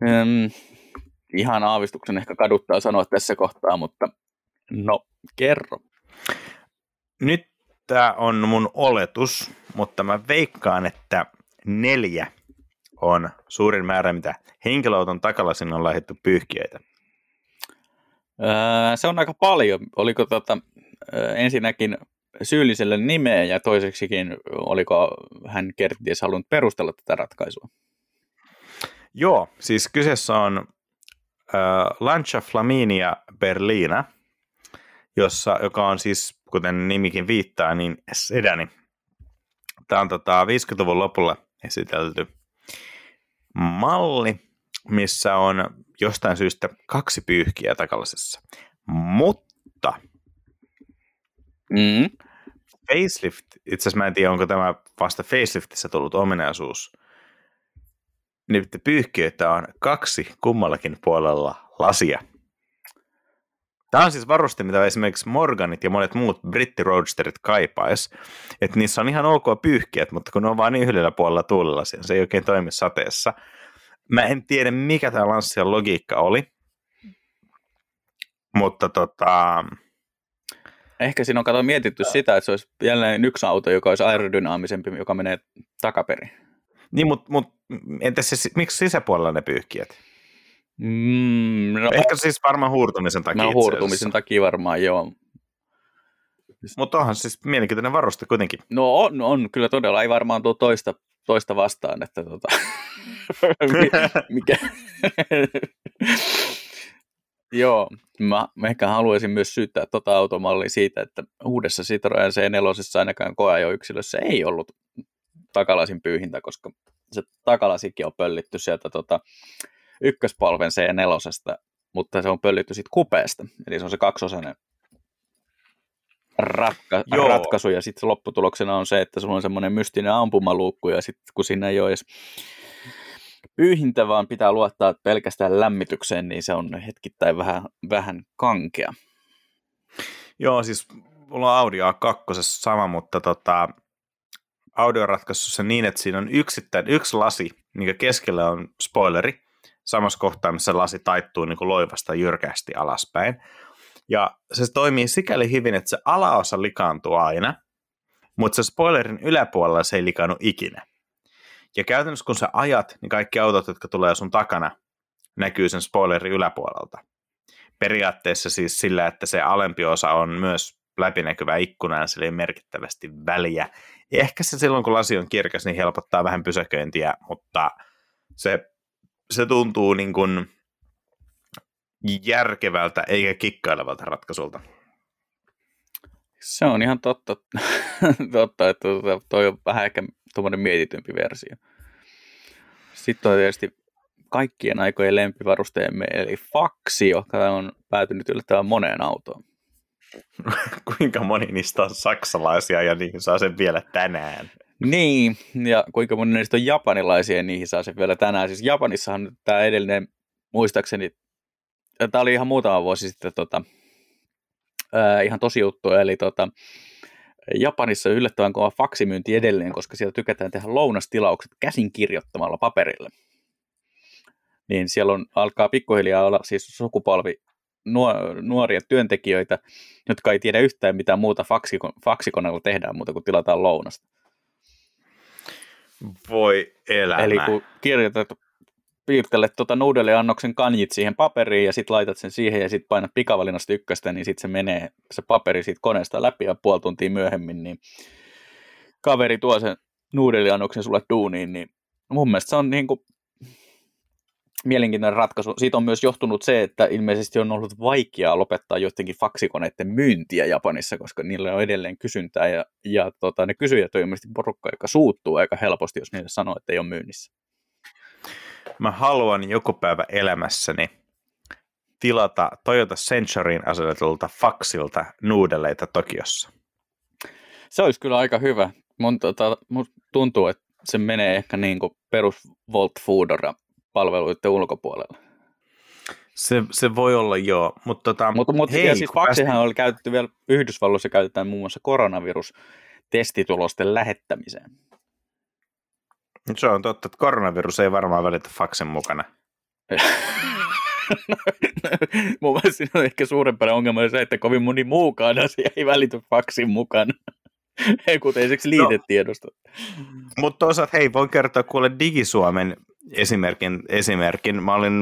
Hmm, ihan aavistuksen ehkä kaduttaa sanoa tässä kohtaa, mutta no, kerro. Nyt tämä on mun oletus, mutta mä veikkaan, että neljä on suurin määrä, mitä henkilöauton takalasin on laitettu pyyhkiöitä. Öö, se on aika paljon. Oliko tota, ensinnäkin syylliselle nimeä ja toiseksikin, oliko hän kenties halunnut perustella tätä ratkaisua? Joo, siis kyseessä on äh, Lancia Flaminia Berlina, jossa, joka on siis, kuten nimikin viittaa, niin sedani. Tämä on tota, 50-luvun lopulla esitelty malli, missä on jostain syystä kaksi pyyhkiä takalasessa. Mutta Mm. facelift, itse asiassa mä en tiedä, onko tämä vasta faceliftissä tullut ominaisuus, niin pyyhkiöitä on kaksi kummallakin puolella lasia. Tämä on siis varuste, mitä esimerkiksi Morganit ja monet muut britti-roadsterit kaipais. Että niissä on ihan ok pyyhkiät, mutta kun ne on vain niin yhdellä puolella tuulilasia, se ei oikein toimi sateessa. Mä en tiedä, mikä tämä Lancian logiikka oli, mutta tota, Ehkä siinä on kato mietitty sitä, että se olisi jälleen yksi auto, joka olisi aerodynaamisempi, joka menee takaperin. niin, mutta mut, entäs se, miksi sisäpuolella ne pyyhkiät? Mm, no, Ehkä siis varmaan huurtumisen takia. no huurtumisen takia varmaan, joo. Mutta onhan siis mielenkiintoinen varuste kuitenkin. No on, on kyllä todella, ei varmaan tuo toista, toista vastaan, että tota, mikä, Joo, mä, mä ehkä haluaisin myös syyttää tota automallia siitä, että uudessa Citroen C4 ainakaan koeajoyksilössä ei ollut takalasin pyyhintä, koska se takalasikin on pöllitty sieltä tota, ykköspolven C4, mutta se on pöllitty sitten kupeesta, eli se on se kaksosainen ratka- Joo. ratkaisu, ja sitten lopputuloksena on se, että sulla on semmoinen mystinen ampumaluukku, ja sitten kun siinä ei ole edes pyyhintä, vaan pitää luottaa pelkästään lämmitykseen, niin se on hetkittäin vähän, vähän kankea. Joo, siis mulla on Audi A2 sama, mutta tota, audioratkaisussa niin, että siinä on yksittäin yksi lasi, minkä keskellä on spoileri, samassa kohtaa, missä lasi taittuu niin kuin loivasta jyrkästi alaspäin. Ja se toimii sikäli hyvin, että se alaosa likaantuu aina, mutta se spoilerin yläpuolella se ei likaannu ikinä. Ja käytännössä kun sä ajat, niin kaikki autot, jotka tulee sun takana, näkyy sen spoilerin yläpuolelta. Periaatteessa siis sillä, että se alempi osa on myös läpinäkyvä ikkuna ja sillä ei merkittävästi väliä. Ehkä se silloin, kun lasi on kirkas, niin helpottaa vähän pysäköintiä, mutta se, se tuntuu niin kuin järkevältä eikä kikkailevalta ratkaisulta. Se on ihan totta, totta että toi on vähän ehkä tuommoinen mietitympi versio. Sitten on tietysti kaikkien aikojen lempivarusteemme, eli faksi, joka on päätynyt yllättävän moneen autoon. kuinka moni niistä on saksalaisia ja niihin saa sen vielä tänään? Niin, ja kuinka moni niistä on japanilaisia ja niihin saa sen vielä tänään. Siis Japanissahan tämä edellinen, muistaakseni, tämä oli ihan muutama vuosi sitten tota, ää, ihan tosi juttu, eli tota, Japanissa yllättävän kova faksimyynti edelleen, koska siellä tykätään tehdä lounastilaukset käsin kirjoittamalla paperille. Niin siellä on, alkaa pikkuhiljaa olla siis sukupolvi nuoria työntekijöitä, jotka ei tiedä yhtään mitään muuta faksikoneella tehdään muuta kuin tilataan lounasta. Voi elämä. Eli kun kirjoitat piirtelet tuota nuudeliannoksen kanjit siihen paperiin ja sitten laitat sen siihen ja sitten painat pikavalinnasta ykköstä, niin sitten se menee se paperi siitä koneesta läpi ja puoli tuntia myöhemmin, niin kaveri tuo sen nuudeliannoksen sulle duuniin, niin mun mielestä se on niin kuin mielenkiintoinen ratkaisu. Siitä on myös johtunut se, että ilmeisesti on ollut vaikeaa lopettaa joidenkin faksikoneiden myyntiä Japanissa, koska niillä on edelleen kysyntää ja, ja tota, ne kysyjät on ilmeisesti porukka, joka suuttuu aika helposti, jos niille sanoo, että ei ole myynnissä mä haluan joku päivä elämässäni tilata Toyota Centuryin asetetulta faksilta nuudeleita Tokiossa. Se olisi kyllä aika hyvä. Mun, tota, mun tuntuu, että se menee ehkä niin kuin perus Volt Foodora palveluiden ulkopuolella. Se, se voi olla joo, mutta tota, Mut, mut, hei, ja siis faksihan päästi... oli käytetty vielä Yhdysvalloissa käytetään muun muassa koronavirus testitulosten lähettämiseen. Se on totta, että koronavirus ei varmaan välitä faksen mukana. Mun mielestä siinä on ehkä suurempana ongelma se, että kovin moni muukaan asia ei välity faksin mukana. Kuten esimerkiksi liitetiedosto. No, mutta toisaalta, hei, voin kertoa kuule Digisuomen esimerkin. esimerkin. Mä olin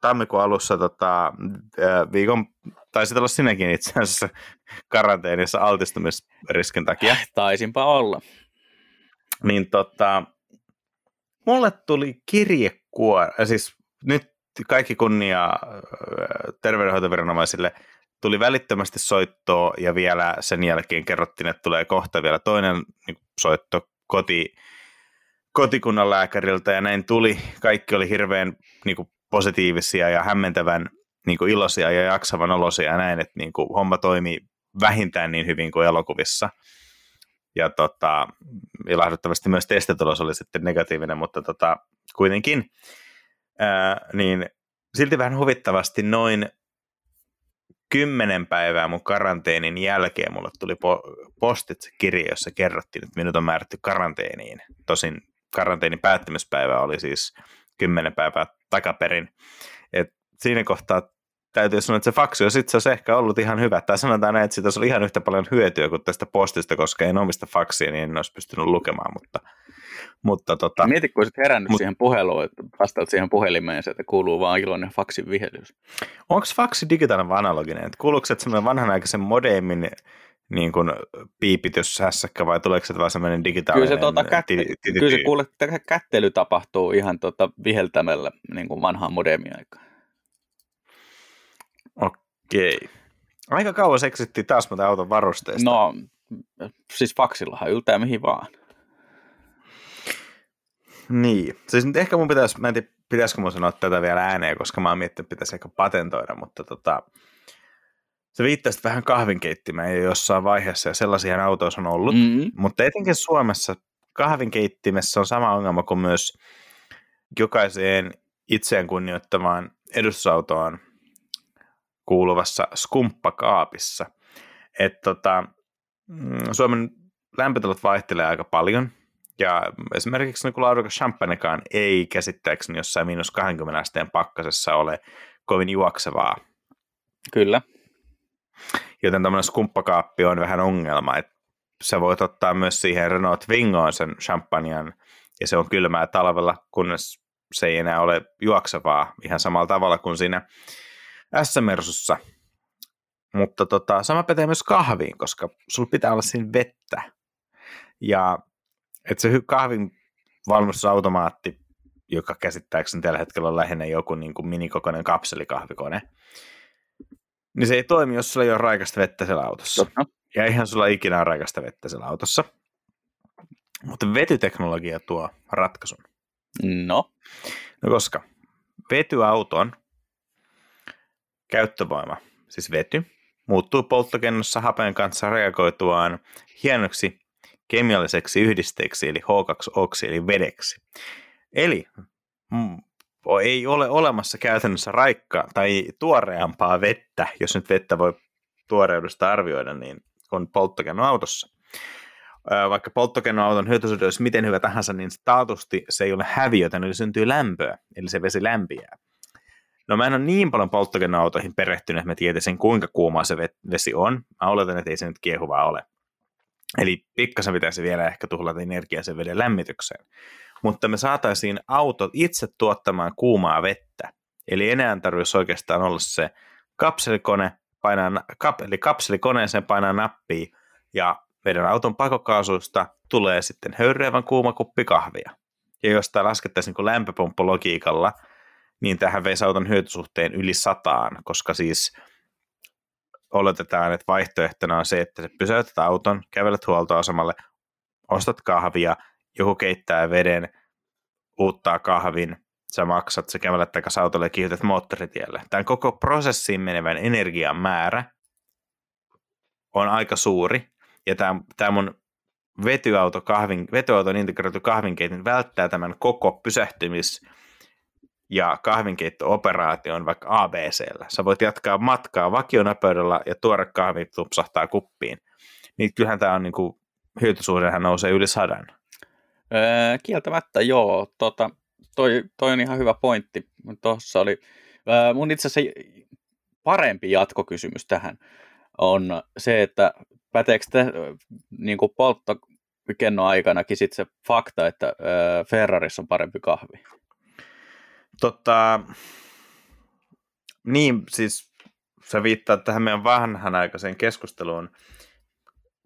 tammikuun alussa tota, viikon, taisit olla sinäkin itse asiassa karanteenissa altistumisriskin takia. Taisinpa olla. Niin tota, mulle tuli kirjekuor, siis nyt kaikki kunnia terveydenhoitoviranomaisille, tuli välittömästi soittoa ja vielä sen jälkeen kerrottiin, että tulee kohta vielä toinen niin soitto koti, kotikunnan lääkäriltä ja näin tuli. Kaikki oli hirveän niin kuin, positiivisia ja hämmentävän niin kuin, iloisia ja jaksavan olosia ja näin, että niin kuin, homma toimii vähintään niin hyvin kuin elokuvissa ja tota, ilahduttavasti myös testitulos oli sitten negatiivinen, mutta tota, kuitenkin, ää, niin silti vähän huvittavasti noin kymmenen päivää mun karanteenin jälkeen mulle tuli po- postitse kirja, jossa kerrottiin, että minut on määrätty karanteeniin. Tosin karanteenin päättymispäivä oli siis kymmenen päivää takaperin. Et siinä kohtaa täytyy sanoa, että se faksi olisi itse asiassa ehkä ollut ihan hyvä. Tai sanotaan näin, että siitä olisi ihan yhtä paljon hyötyä kuin tästä postista, koska en omista faksia, niin en olisi pystynyt lukemaan. Mutta, mutta tota... Mieti, kun olisit herännyt mut... siihen puheluun, että vastaat siihen puhelimeen, että kuuluu vaan iloinen faksin vihelys. Onko faksi digitaalinen vai analoginen? Kuuluuko se semmoinen vanhanaikaisen modemin niin kuin piipityshässäkkä vai tuleeko se vaan semmoinen digitaalinen? Kyllä se, tota, kätte, kyllä se kuule, kättely tapahtuu ihan tota viheltämällä niin kuin vanhaan modemiaikaan. Okei. Aika kauan seksittiin taas mutta auton varusteista. No, siis faksillahan yltää mihin vaan. Niin. Siis nyt ehkä mun pitäisi, mä en tiedä, pitäisikö mun sanoa tätä vielä ääneen, koska mä oon miettinyt, että pitäisi ehkä patentoida, mutta tota, se viittasit vähän kahvinkeittimään jo jossain vaiheessa, ja sellaisia autoissa on ollut, mm-hmm. mutta etenkin Suomessa kahvinkeittimessä on sama ongelma kuin myös jokaiseen itseään kunnioittavaan edustusautoon kuuluvassa skumppakaapissa. Että tota, mm, Suomen lämpötilat vaihtelee aika paljon, ja esimerkiksi niin laadukas champagnekaan ei käsittääkseni jossain miinus 20 asteen pakkasessa ole kovin juoksevaa. Kyllä. Joten tämmöinen skumppakaappi on vähän ongelma, että sä voit ottaa myös siihen Renault Twingoon sen champagnen, ja se on kylmää talvella, kunnes se ei enää ole juoksevaa ihan samalla tavalla kuin siinä S-Mersussa. Mutta tota, sama pätee myös kahviin, koska sulla pitää olla siinä vettä. Ja että se kahvin valmistusautomaatti, joka käsittääkseni tällä hetkellä on lähinnä joku niin kuin minikokoinen kapselikahvikone, niin se ei toimi, jos sulla ei ole raikasta vettä siellä autossa. Totta. Ja eihän sulla ikinä ole raikasta vettä siellä autossa. Mutta vetyteknologia tuo ratkaisun. No? No koska vetyauton käyttövoima, siis vety, muuttuu polttokennossa hapen kanssa reagoituaan hienoksi kemialliseksi yhdisteeksi, eli H2-oksi, eli vedeksi. Eli mm, ei ole olemassa käytännössä raikkaa tai tuoreampaa vettä, jos nyt vettä voi tuoreudesta arvioida, niin on polttokennoautossa. Vaikka polttokennoauton hyötysuhde olisi miten hyvä tahansa, niin taatusti se ei ole häviötä, eli syntyy lämpöä, eli se vesi lämpiää. No mä en ole niin paljon polttokennoautoihin perehtynyt, että mä tietäisin kuinka kuumaa se vesi on. Mä oletan, että ei se nyt kiehuvaa ole. Eli pikkasen pitäisi vielä ehkä tuhlata energiaa sen veden lämmitykseen. Mutta me saataisiin autot itse tuottamaan kuumaa vettä. Eli enää tarvitsisi oikeastaan olla se kapselikone, painaa, kap, eli kapselikoneeseen painaa nappia ja meidän auton pakokaasuista tulee sitten höyryävän kuuma kuppi kahvia. Ja jos tämä laskettaisiin niin lämpöpumppologiikalla, niin tähän veisi auton hyötysuhteen yli sataan, koska siis oletetaan, että vaihtoehtona on se, että pysäytät auton, kävelet huoltoasemalle, ostat kahvia, joku keittää veden, uuttaa kahvin, sä maksat, sä kävelet takaisin autolle ja kiihdytät moottoritielle. Tämän koko prosessiin menevän energian määrä on aika suuri, ja tämä, tämä mun vetyauto, kahvin, vetyauton integroitu kahvinkeitin välttää tämän koko pysähtymis- ja kahvinkeitto-operaation vaikka ABCllä. Sä voit jatkaa matkaa vakionopeudella ja tuore kahvi tupsahtaa kuppiin. Niin kyllähän tämä on niin kuin, hyötysuhdehan nousee yli sadan. Öö, kieltämättä joo. Tota, toi, toi on ihan hyvä pointti. Tuossa oli öö, mun itse asiassa parempi jatkokysymys tähän on se, että päteekö te niin kuin polttokennon aikanakin sit se fakta, että öö, Ferrarissa on parempi kahvi? Tota, niin, siis sä viittaat tähän meidän vanhanaikaiseen keskusteluun,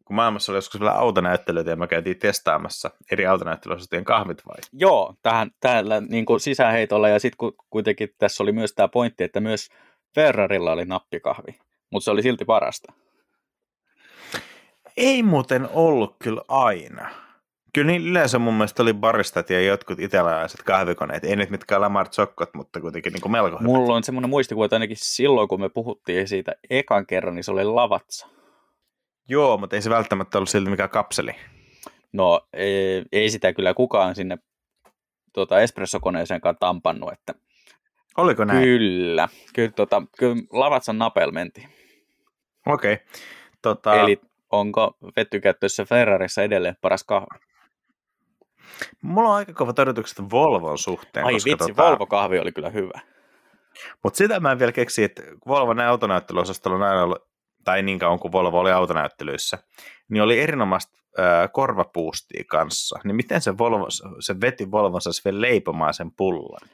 kun maailmassa oli joskus vielä autonäyttelyitä ja me käytiin testaamassa eri autonäyttelyosastien kahvit vai? Joo, tähän, täällä niin kuin sisäheitolla ja sitten kuitenkin tässä oli myös tämä pointti, että myös Ferrarilla oli nappikahvi, mutta se oli silti parasta. Ei muuten ollut kyllä aina. Kyllä niin yleensä mun mielestä oli baristat ja jotkut italialaiset kahvikoneet. Ei nyt mitkään Lamar Zokkot, mutta kuitenkin niin kuin melko hyvät. Mulla on semmoinen muistikuva, että ainakin silloin, kun me puhuttiin siitä ekan kerran, niin se oli lavatsa. Joo, mutta ei se välttämättä ollut silti mikään kapseli. No, ei, ei sitä kyllä kukaan sinne tuota, espressokoneeseenkaan tampannut, että Oliko näin? Kyllä, kyllä, tota, kyllä Lavatsan napel. Okei. Okay. Tota... Eli onko vettykäyttöisessä Ferrarissa edelleen paras kahvi? Mulla on aika kovat odotukset Volvon suhteen. Ai koska vitsi, tota... Volvo-kahvi oli kyllä hyvä. Mutta sitä mä en vielä keksi, että Volvon autonäyttelyosastolla on aina ollut, tai niin kauan kuin Volvo oli autonäyttelyissä, niin oli erinomaista äh, korvapuustia kanssa. Niin miten se, Volvo, se veti Volvon saisi vielä leipomaan sen pullan?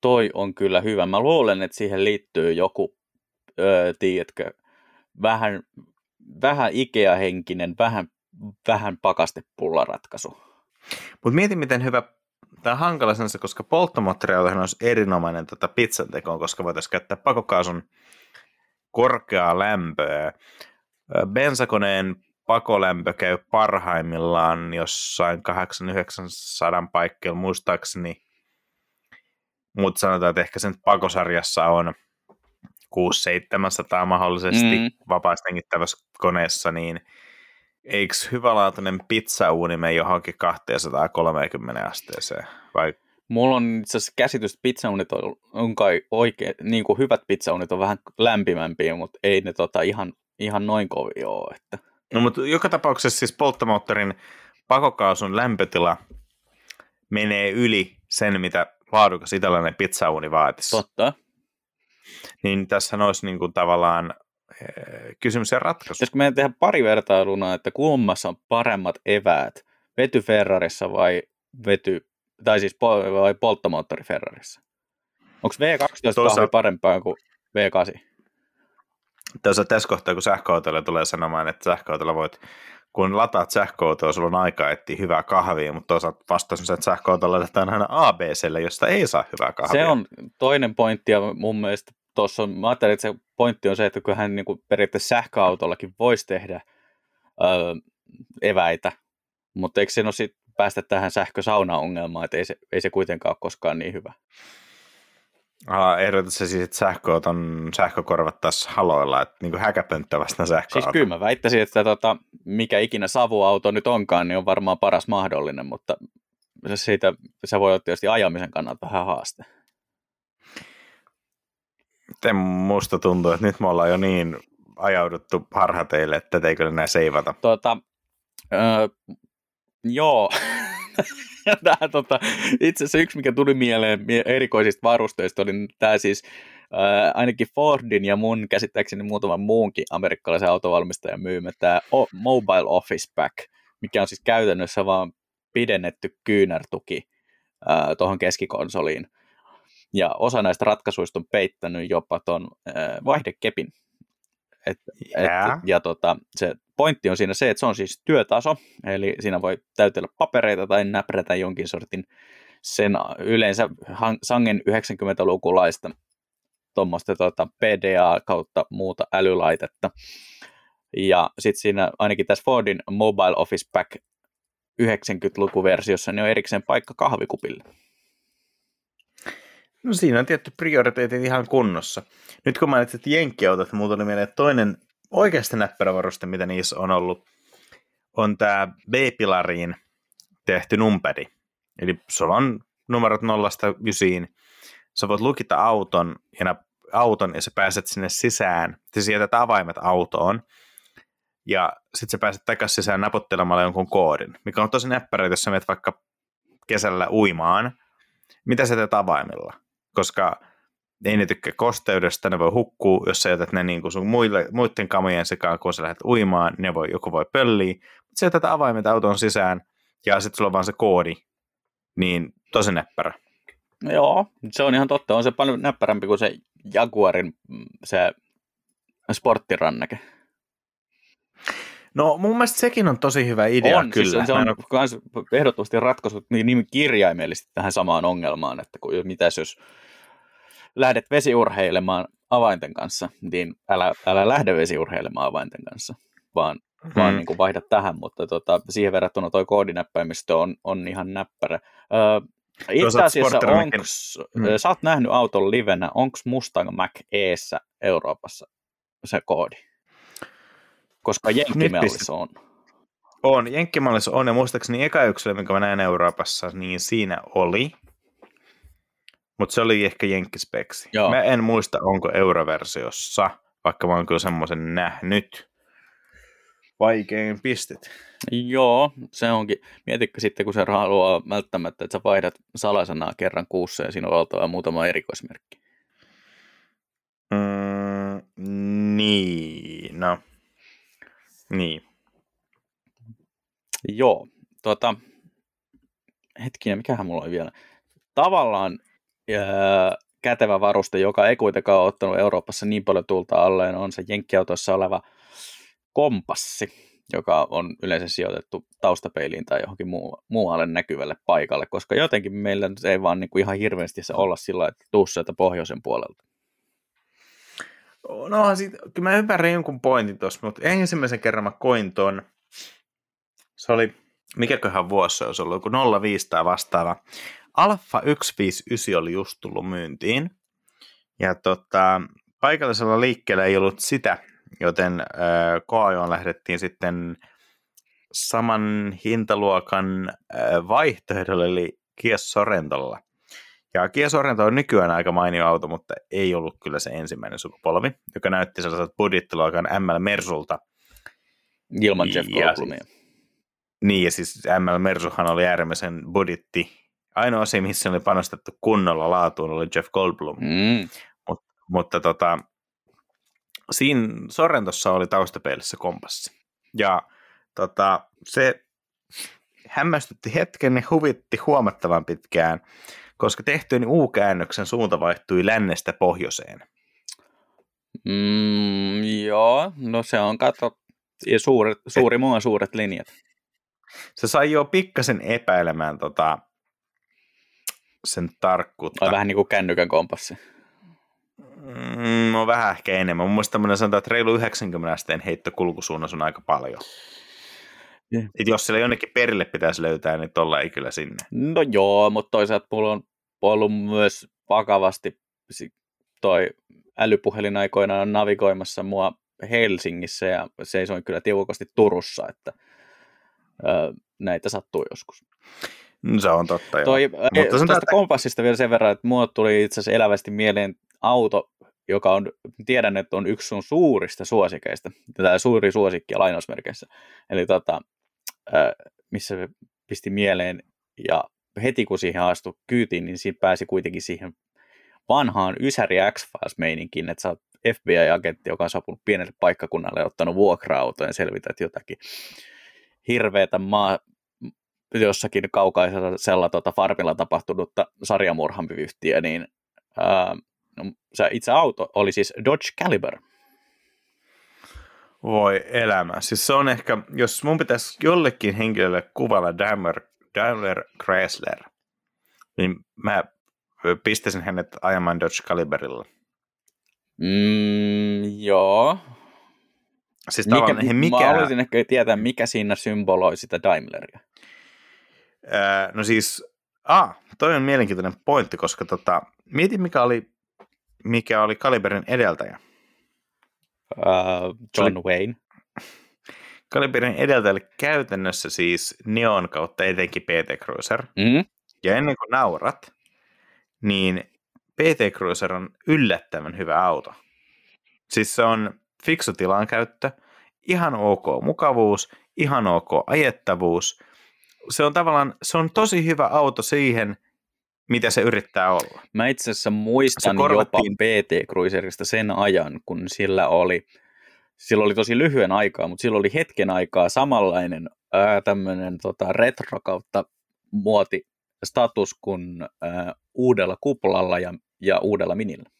Toi on kyllä hyvä. Mä luulen, että siihen liittyy joku, öö, tiedätkö, vähän vähän Ikea-henkinen, vähän, vähän pakastepullara-ratkaisu. Mutta mieti, miten hyvä tämä hankala sensa, koska polttomoottoriautohan olisi erinomainen tota pizzan tekoon, koska voitaisiin käyttää pakokaasun korkeaa lämpöä. Bensakoneen pakolämpö käy parhaimmillaan jossain 800-900 paikkeilla muistaakseni, mutta sanotaan, että ehkä sen pakosarjassa on 600-700 mahdollisesti mm. vapaasti koneessa, niin eikö hyvälaatuinen pizzauuni mene johonkin 230 asteeseen? Vai? Mulla on itse asiassa käsitys, että pizzaunit on, on kai oikein, niin kuin hyvät pizzaunit on vähän lämpimämpiä, mutta ei ne tota ihan, ihan noin kovin ole. Että. No mutta joka tapauksessa siis polttomoottorin pakokaasun lämpötila menee yli sen, mitä laadukas italialainen pizzauuni vaatisi. Totta. Niin tässä olisi niin kuin tavallaan kysymys ja ratkaisu. Pitäisikö meidän tehdä pari vertailuna, että kummassa on paremmat eväät, vety Ferrarissa vai vety, tai siis pol- vai polttomoottori Ferrarissa? Onko V12 Tuossa... parempaa kuin V8? Tuossa tässä kohtaa, kun sähköautoilla tulee sanomaan, että sähköautolla voit, kun lataat sähköautoa, sulla on aika etsiä hyvää kahvia, mutta toisaalta vastaus on että sähköautolla laitetaan aina ABClle, josta ei saa hyvää kahvia. Se on toinen pointti, ja mun mielestä tuossa on, mä ajattelin, että se pointti on se, että kyllähän niin kuin periaatteessa sähköautollakin voisi tehdä öö, eväitä, mutta eikö se ole sitten päästä tähän sähkösauna-ongelmaan, että ei se, ei se kuitenkaan ole koskaan niin hyvä. Ah, ehdotat se siis, että sähköauton sähkö korvattaisiin haloilla, että niin häkäpönttä vasta sähköauto. Siis kyllä mä väittäisin, että tota, mikä ikinä savuauto nyt onkaan, niin on varmaan paras mahdollinen, mutta siitä se voi olla tietysti ajamisen kannalta vähän haaste. Miten musta tuntuu, että nyt me ollaan jo niin ajauduttu harhateille, että ei kyllä enää seivata. Tota, öö, joo. Tämä, tota, itse asiassa yksi, mikä tuli mieleen erikoisista varusteista, oli tämä siis ää, ainakin Fordin ja mun käsittääkseni muutaman muunkin amerikkalaisen autovalmistajan myymä tämä Mobile Office Pack, mikä on siis käytännössä vaan pidennetty kyynärtuki tuohon keskikonsoliin. Ja osa näistä ratkaisuista on peittänyt jopa tuon vaihdekepin. Et, yeah. et, ja tota, se pointti on siinä se, että se on siis työtaso, eli siinä voi täytellä papereita tai näprätä jonkin sortin sen yleensä sangen 90-lukulaista tuommoista tuota PDA kautta muuta älylaitetta. Ja sitten siinä ainakin tässä Fordin Mobile Office Pack 90-lukuversiossa niin on erikseen paikka kahvikupille. No siinä on tietty prioriteetit ihan kunnossa. Nyt kun mainitsit jenkkiautot, niin oli mieleen, että toinen oikeasti näppärävaruste, mitä niissä on ollut, on tämä B-pilariin tehty numperi. Eli sulla on numerot nollasta ysiin. Sä voit lukita auton ja, auton ja sä pääset sinne sisään. Sä jätät avaimet autoon ja sitten sä pääset takaisin sisään napottelemalla jonkun koodin, mikä on tosi näppärä, jos sä menet vaikka kesällä uimaan. Mitä sä teet avaimilla? Koska ei ne tykkää kosteudesta, ne voi hukkua, jos sä jätät ne niin kuin sun muille, muiden kamojen sekaan, kun sä lähdet uimaan, ne voi, joku voi pölliä, mutta sä jätät avaimet auton sisään, ja sitten sulla on vaan se koodi, niin tosi näppärä. Joo, se on ihan totta. On se paljon näppärämpi kuin se Jaguarin mm, se sporttiranneke. No mun mielestä sekin on tosi hyvä idea on, kyllä. Siis se on myös ehdottomasti ratkaisut niin kirjaimellisesti tähän samaan ongelmaan, että kun, mitäs jos lähdet vesiurheilemaan avainten kanssa, niin älä, älä lähde vesiurheilemaan avainten kanssa, vaan, hmm. vaan niin kuin vaihda tähän, mutta tota, siihen verrattuna tuo koodinäppäimistö on, on ihan näppärä. Öö, itse asiassa, onks, hmm. sä oot nähnyt auton livenä, onko Mustang Mac Eessä Euroopassa se koodi? Koska Jenkkimallissa on. On, Jenkkimallissa on, ja muistaakseni eka yksilö, minkä mä näin Euroopassa, niin siinä oli. Mutta se oli ehkä jenkkispeksi. Joo. Mä en muista, onko euroversiossa, vaikka mä oon kyllä semmoisen nähnyt. Vaikein pistet. Joo, se onkin. Mietitkö sitten, kun se haluaa välttämättä, että sä vaihdat salasanaa kerran kuussa ja siinä on oltava muutama erikoismerkki. Mm, niin, no. Niin. Joo, tota, hetkinen, mikähän mulla on vielä. Tavallaan kätevä varuste, joka ei kuitenkaan ole ottanut Euroopassa niin paljon tulta alleen, on se jenkkiautoissa oleva kompassi, joka on yleensä sijoitettu taustapeiliin tai johonkin muu, muualle näkyvälle paikalle, koska jotenkin meillä nyt ei vaan niin kuin ihan hirveästi se olla sillä että tuu sieltä pohjoisen puolelta. No, sit, kyllä mä ymmärrän jonkun pointin tuossa, mutta ensimmäisen kerran mä koin ton, se oli, mikäköhän vuosi se olisi ollut, joku 05 tai vastaava. Alfa 159 oli just tullut myyntiin, ja tota, paikallisella liikkeellä ei ollut sitä, joten äh, koajoon lähdettiin sitten saman hintaluokan äh, vaihtoehdolle, eli Kia Sorrentolla. Ja Kia Sorrento on nykyään aika mainio auto, mutta ei ollut kyllä se ensimmäinen sukupolvi, joka näytti sellaiselta budjettiluokan ML Mersulta. Ilman Jeff Goldblumia. Niin, ja siis ML Mersuhan oli äärimmäisen budjetti. Ainoa asia, missä oli panostettu kunnolla laatuun, oli Jeff Goldblum. Mm. Mut, mutta tota, siinä Sorrentossa oli taustapeilissä kompassi. Ja tota, se hämmästytti hetken ja huvitti huomattavan pitkään, koska tehtyyn U-käännöksen suunta vaihtui lännestä pohjoiseen. Mm, joo, no se on kato, suuret, suuri muun suuret linjat. Se sai jo pikkasen epäilemään tota, sen tarkkuutta. On vähän niin kuin kännykän kompassi. Mm, no vähän ehkä enemmän. Mun mielestä tämmöinen sanotaan, että reilu 90 asteen heitto kulkusuunnassa on aika paljon. Yeah. Et jos sillä jonnekin perille pitäisi löytää, niin tuolla ei kyllä sinne. No joo, mutta toisaalta mulla on ollut myös vakavasti toi älypuhelin aikoinaan navigoimassa mua Helsingissä ja seisoin kyllä tiukasti Turussa, että ö, näitä sattuu joskus. No, se on totta, joo. Toi, Mutta tuosta että... kompassista vielä sen verran, että mulle tuli itse asiassa elävästi mieleen auto, joka on, tiedän, että on yksi sun suurista suosikeista, tämä suuri suosikki lainausmerkeissä. Eli tota, missä pisti mieleen, ja heti kun siihen astui kyytiin, niin siinä pääsi kuitenkin siihen vanhaan Ysäri X-Files-meininkin, että sä oot FBI-agentti, joka on saapunut pienelle paikkakunnalle ja ottanut vuokra-auton ja selvität jotakin hirveätä maa, jossakin kaukaisella tota, farmilla tapahtunutta sarjamurhanpyhtiä, niin ää, no, se itse auto oli siis Dodge Caliber. Voi elämä. Siis se on ehkä, jos mun pitäisi jollekin henkilölle kuvalla Daimler, Daimler Chrysler, niin mä pistäisin hänet ajamaan Dodge Caliberilla. Mm, joo. Siis mikä, mikä... Mä haluaisin ehkä tietää, mikä siinä symboloi sitä Daimleria. Öö, no siis, ah, toi on mielenkiintoinen pointti, koska tota, mietin mikä oli, mikä oli Kaliberin edeltäjä. Uh, John Wayne. Kaliberin edeltäjä oli käytännössä siis Neon kautta etenkin PT Cruiser. Mm-hmm. Ja ennen kuin naurat, niin PT Cruiser on yllättävän hyvä auto. Siis se on fiksu tilankäyttö, ihan ok mukavuus, ihan ok ajettavuus. Se on tavallaan, se on tosi hyvä auto siihen, mitä se yrittää olla. Mä itse asiassa muistan jopa PT Cruiserista sen ajan, kun sillä oli, sillä oli tosi lyhyen aikaa, mutta sillä oli hetken aikaa samanlainen ää, tämmöinen tota, retro kautta muoti status kuin ää, uudella kuplalla ja, ja uudella minillä.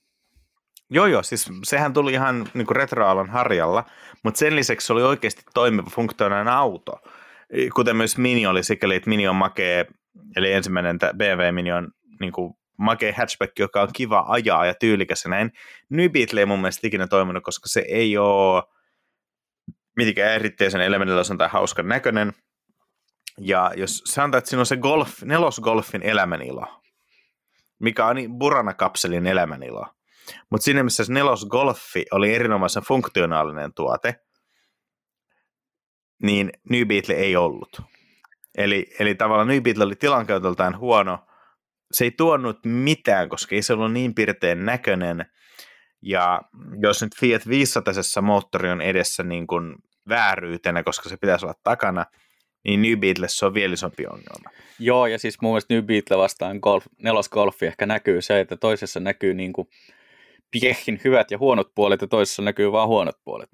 Joo, joo, siis sehän tuli ihan niin retroalan harjalla, mutta sen lisäksi se oli oikeasti toimiva funktionaalinen auto. Kuten myös Mini oli sikäli, että Mini on makee, eli ensimmäinen BMW Mini on niin kuin makee hatchback, joka on kiva ajaa ja tyylikäs ja näin. New Beetle ei mun mielestä ikinä toiminut, koska se ei ole mitenkään erityisen elementillä tai hauskan näköinen. Ja jos sanotaan, että siinä on se golf, nelosgolfin elämänilo, mikä on niin Burana-kapselin elämänilo, mutta siinä missä nelos Golfi oli erinomaisen funktionaalinen tuote, niin New Beetle ei ollut. Eli, eli tavallaan New Beetle oli tilankäytöltään huono. Se ei tuonut mitään, koska ei se ollut niin pirteen näköinen. Ja jos nyt Fiat 500 moottori on edessä niin kuin vääryytenä, koska se pitäisi olla takana, niin New Beetle se on vielä isompi ongelma. Joo, ja siis mun mielestä New Beetle vastaan golf, nelosgolfi ehkä näkyy se, että toisessa näkyy niin kuin Piehin hyvät ja huonot puolet ja toisessa näkyy vain huonot puolet.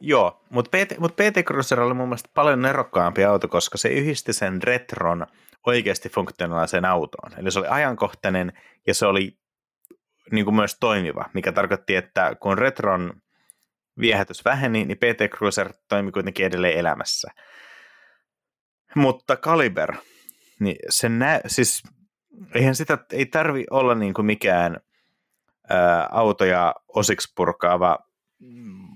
Joo, mutta PT, mut PT Cruiser oli mun mielestä paljon nerokkaampi auto, koska se yhdisti sen retron oikeasti funktionaaliseen autoon. Eli se oli ajankohtainen ja se oli niin kuin myös toimiva, mikä tarkoitti, että kun retron viehätys väheni, niin PT Cruiser toimi kuitenkin edelleen elämässä. Mutta Kaliber, niin se nä- siis eihän sitä, ei tarvi olla niin kuin mikään ää, autoja osiksi purkaava mm,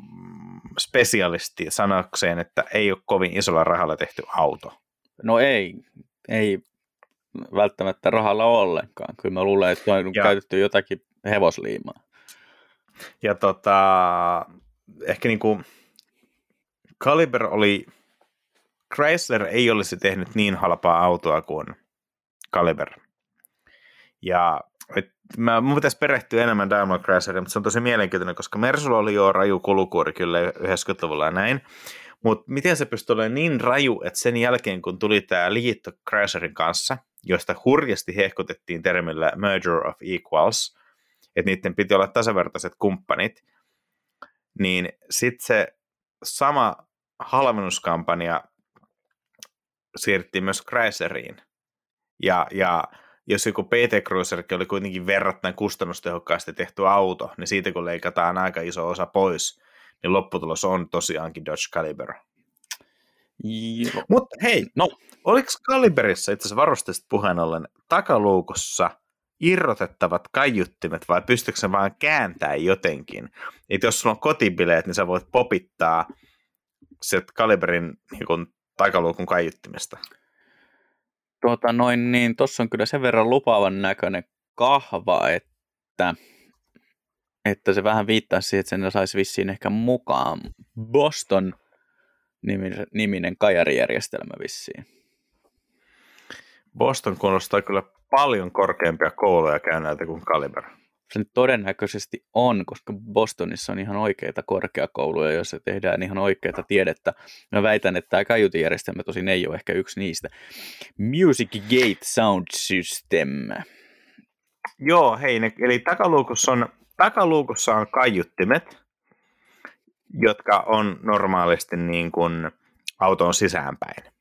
spesialisti sanakseen, että ei ole kovin isolla rahalla tehty auto. No ei, ei välttämättä rahalla ollenkaan. Kyllä mä luulen, että on ja, käytetty jotakin hevosliimaa. Ja tota, ehkä niin kuin Caliber oli, Chrysler ei olisi tehnyt niin halpaa autoa kuin Caliber. Ja et, mä, mun pitäisi perehtyä enemmän Daimler Chrysleriin, mutta se on tosi mielenkiintoinen, koska Mersulla oli jo raju kulukuori kyllä 90-luvulla ja näin. Mutta miten se pystyi olemaan niin raju, että sen jälkeen kun tuli tämä liitto Chryslerin kanssa, josta hurjasti hehkutettiin termillä merger of equals, että niiden piti olla tasavertaiset kumppanit, niin sitten se sama halvennuskampanja siirrettiin myös Chrysleriin. Ja, ja jos joku PT Cruiser oli kuitenkin verrattain kustannustehokkaasti tehty auto, niin siitä kun leikataan aika iso osa pois, niin lopputulos on tosiaankin Dodge Caliber. Mutta hei, no. oliko Caliberissa itse asiassa varusteista puheen ollen takaluukossa irrotettavat kaiuttimet vai pystyykö se vaan kääntää jotenkin? Et jos sulla on kotibileet, niin sä voit popittaa se Caliberin niin kun, takaluukun kaiuttimesta. Tuota noin, niin tuossa on kyllä sen verran lupaavan näköinen kahva, että, että se vähän viittaa siihen, että sen saisi vissiin ehkä mukaan. Boston niminen kajarijärjestelmä vissiin. Boston kuulostaa kyllä paljon korkeampia kouluja käyneiltä kuin Kaliber. Se nyt todennäköisesti on, koska Bostonissa on ihan oikeita korkeakouluja, joissa tehdään ihan oikeita tiedettä. Mä väitän, että tämä kaiutijärjestelmä tosin ei ole ehkä yksi niistä. Music Gate Sound System. Joo, hei, ne, eli takaluukussa on, takaluukussa on kaiuttimet, jotka on normaalisti niin kuin auton sisäänpäin.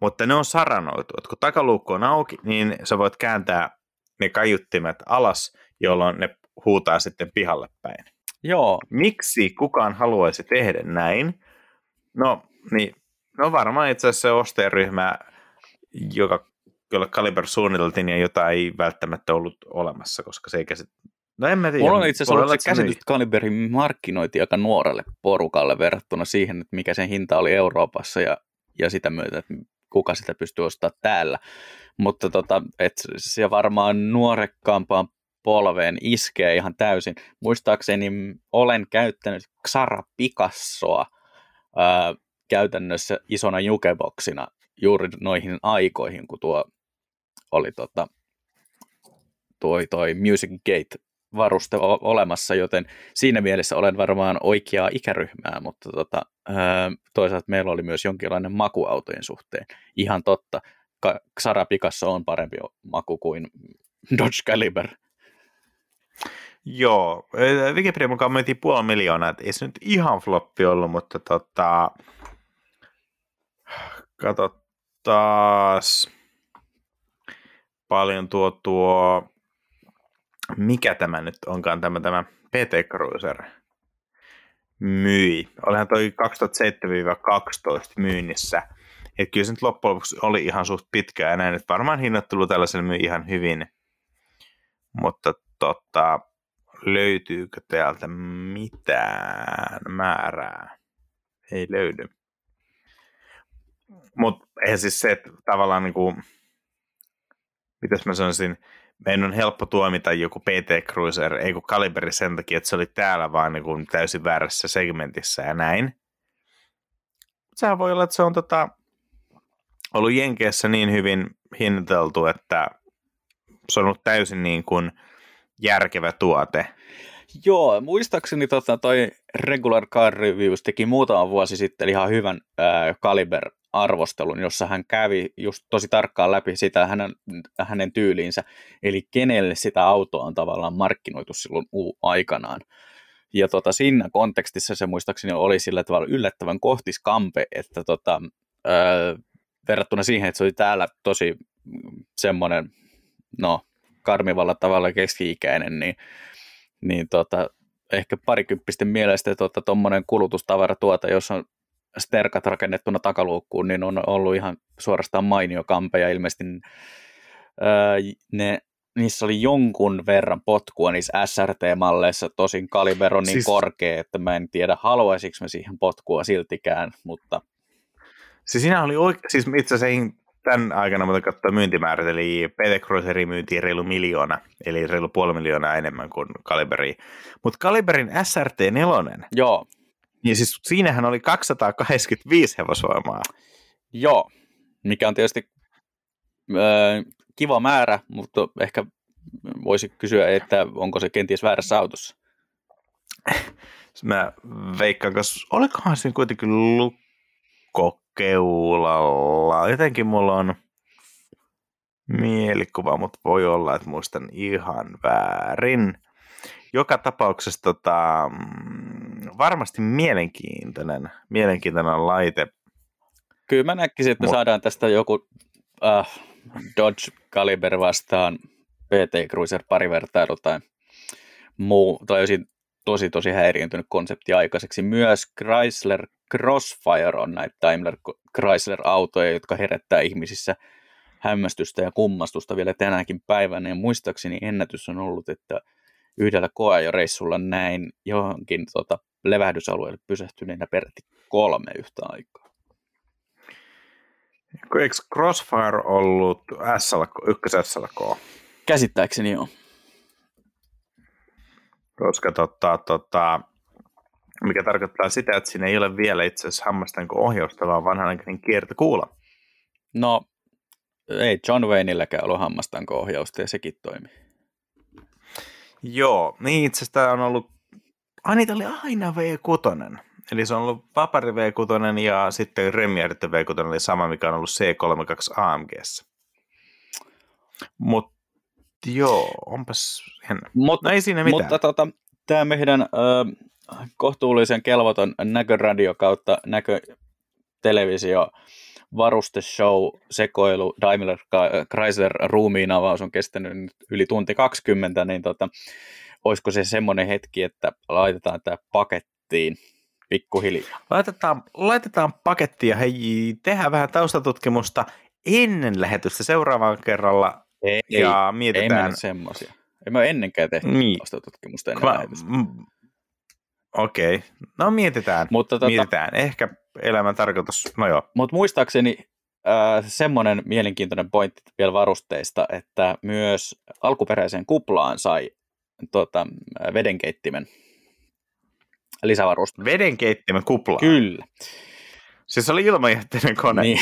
Mutta ne on saranoitu, että kun takaluukku on auki, niin sä voit kääntää ne kaiuttimet alas, jolloin ne huutaa sitten pihalle päin. Joo. Miksi kukaan haluaisi tehdä näin? No, niin, no varmaan itse asiassa se ostajaryhmä, joka, jolle Kaliber suunniteltiin ja jota ei välttämättä ollut olemassa, koska se ei käsit... No en mä tiedä. Mulla on itse asiassa ollut se käsitys, että Kaliberin markkinointi aika nuorelle porukalle verrattuna siihen, että mikä sen hinta oli Euroopassa ja, ja sitä myötä, että kuka sitä pystyy ostamaan täällä. Mutta tota, et se varmaan nuorekkaampaan polveen iskee ihan täysin. Muistaakseni olen käyttänyt Xara Picassoa ää, käytännössä isona jukeboksina juuri noihin aikoihin, kun tuo oli tota, toi, toi Music Gate varuste olemassa, joten siinä mielessä olen varmaan oikeaa ikäryhmää, mutta tota, toisaalta meillä oli myös jonkinlainen makuautojen suhteen. Ihan totta, Xara Picasso on parempi maku kuin Dodge Caliber. Joo, Wikipedia mukaan myytiin puoli miljoonaa, että ei se nyt ihan floppi ollut, mutta tota, kato taas paljon tuo tuo, mikä tämä nyt onkaan tämä, tämä PT Cruiser myi. Olihan toi 2007-2012 myynnissä. Että kyllä se nyt loppujen lopuksi oli ihan suht pitkään ja näin, että varmaan hinnoittelu tällaisen myi ihan hyvin. Mutta tota, löytyykö täältä mitään määrää? Ei löydy. Mutta eihän siis se, että tavallaan niin kuin, mitäs mä sanoisin, meidän on helppo tuomita joku PT Cruiser, ei kun Kaliberi sen takia, että se oli täällä vaan niin kuin täysin väärässä segmentissä ja näin. Sehän voi olla, että se on tota, ollut Jenkeissä niin hyvin hinnoiteltu, että se on ollut täysin niin kuin järkevä tuote. Joo, muistaakseni tota, toi Regular Car Reviews teki muutama vuosi sitten ihan hyvän ää, Caliber-arvostelun, jossa hän kävi just tosi tarkkaan läpi sitä hänen, hänen tyyliinsä, eli kenelle sitä autoa on tavallaan markkinoitu silloin uu aikanaan. Ja tota, siinä kontekstissa se muistaakseni oli sillä tavalla yllättävän kohtiskampe, että tota, ää, verrattuna siihen, että se oli täällä tosi semmoinen, no, karmivalla tavalla keski-ikäinen, niin, niin tota, ehkä parikymppisten mielestä tuommoinen tota, kulutustavaratuote, jossa on sterkat rakennettuna takaluukkuun, niin on ollut ihan suorastaan mainio kampe ja ilmeisesti öö, ne, niissä oli jonkun verran potkua niissä SRT-malleissa, tosin kaliber on niin siis, korkea, että mä en tiedä haluaisiko me siihen potkua siltikään, mutta... Siis siinä oli oike- siis itse asiassa tämän aikana mutta katsoa myyntimäärät, eli PT Cruiserin myyntiin reilu miljoona, eli reilu puoli miljoonaa enemmän kuin Kaliberi. Mutta Kaliberin SRT4, Joo. niin siis siinähän oli 285 hevosvoimaa. Joo, mikä on tietysti äh, kiva määrä, mutta ehkä voisi kysyä, että onko se kenties väärässä autossa. Mä veikkaan, koska olikohan siinä kuitenkin lukko keulalla. Jotenkin mulla on mielikuva, mutta voi olla, että muistan ihan väärin. Joka tapauksessa tota, mm, varmasti mielenkiintoinen, mielenkiintoinen laite. Kyllä mä näkisin, että Mut... saadaan tästä joku äh, Dodge Caliber vastaan PT Cruiser parivertailu tai muu, tai tosi tosi häiriintynyt konsepti aikaiseksi. Myös Chrysler Crossfire on näitä Daimler Chrysler-autoja, jotka herättää ihmisissä hämmästystä ja kummastusta vielä tänäkin päivänä. Ja muistaakseni ennätys on ollut, että yhdellä koeajoreissulla näin johonkin tota, levähdysalueelle pysähtyneenä peräti kolme yhtä aikaa. Eikö Crossfire ollut SL, ykkös SLK? Käsittääkseni joo. Koska tota, tota, mikä tarkoittaa sitä, että siinä ei ole vielä itse asiassa hammasten ohjausta, vaan vanhanaikainen kiertokuula. No, ei John Wayneilläkään ollut hammastanko ohjausta ja sekin toimi. Joo, niin itse asiassa on ollut, ah niitä oli aina V6. Eli se on ollut Vapari V6 ja sitten Remieritty V6 oli sama, mikä on ollut C32 AMGssä. Mutta joo, onpas jännä. Mut, no ei siinä mitään. Mutta tota, tämä meidän ö, kohtuullisen kelvoton näköradio kautta näkötelevisio varusteshow, sekoilu, Daimler Chrysler ruumiin avaus on kestänyt yli tunti 20, niin tota, olisiko se semmoinen hetki, että laitetaan tämä pakettiin pikkuhiljaa? Laitetaan, laitetaan pakettia, hei, tehdään vähän taustatutkimusta ennen lähetystä seuraavaan kerralla ei, ja ei, mietitään. Ei semmoisia. Ei me ennenkään tehty niin. taustatutkimusta ennen Kva- lähetystä. M- Okei, okay. no mietitään. Mutta tota, mietitään. Ehkä elämän tarkoitus, no joo. Mutta muistaakseni äh, semmoinen mielenkiintoinen pointti vielä varusteista, että myös alkuperäiseen kuplaan sai tota, vedenkeittimen lisävarusta. Vedenkeittimen kuplaan? Kyllä. Siis oli ilmajätteinen kone. Niin,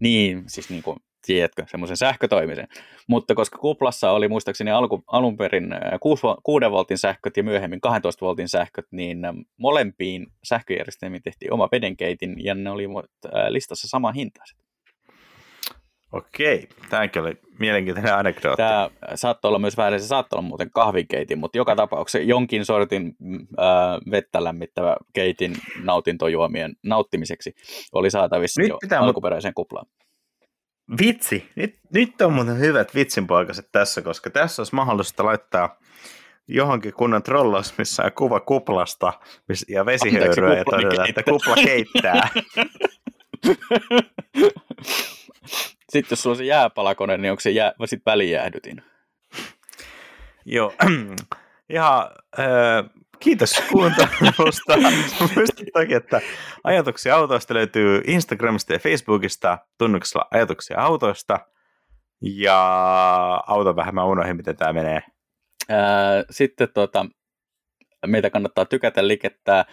niin siis niin kuin tiedätkö, semmoisen sähkötoimisen. Mutta koska kuplassa oli muistaakseni alku, alun perin 6, 6 voltin sähköt ja myöhemmin 12 voltin sähköt, niin molempiin sähköjärjestelmiin tehtiin oma vedenkeitin ja ne oli listassa sama hintaiset. Okei, tämäkin oli mielenkiintoinen anekdootti. Tämä saattoi olla myös väärin, se saattoi olla muuten kahvikeitin, mutta joka tapauksessa jonkin sortin ää, vettä lämmittävä keitin nautintojuomien nauttimiseksi oli saatavissa Nyt jo pitää alkuperäiseen kuplaan. Vitsi, nyt, nyt on muuten hyvät vitsinpoikaset tässä, koska tässä olisi mahdollista laittaa johonkin kunnan trollaus, missä on kuva kuplasta ja vesihöyryä ja todeta, että kupla keittää. Sitten jos sulla on se jääpalakone, niin onko se jää, sitten välijäähdytin? Joo, ihan Kiitos kuuntelusta. Muistat toki, että ajatuksia autoista löytyy Instagramista ja Facebookista tunnuksella ajatuksia autoista. Ja auto vähän mä unohdin, miten tämä menee. sitten tota, meitä kannattaa tykätä, likettää,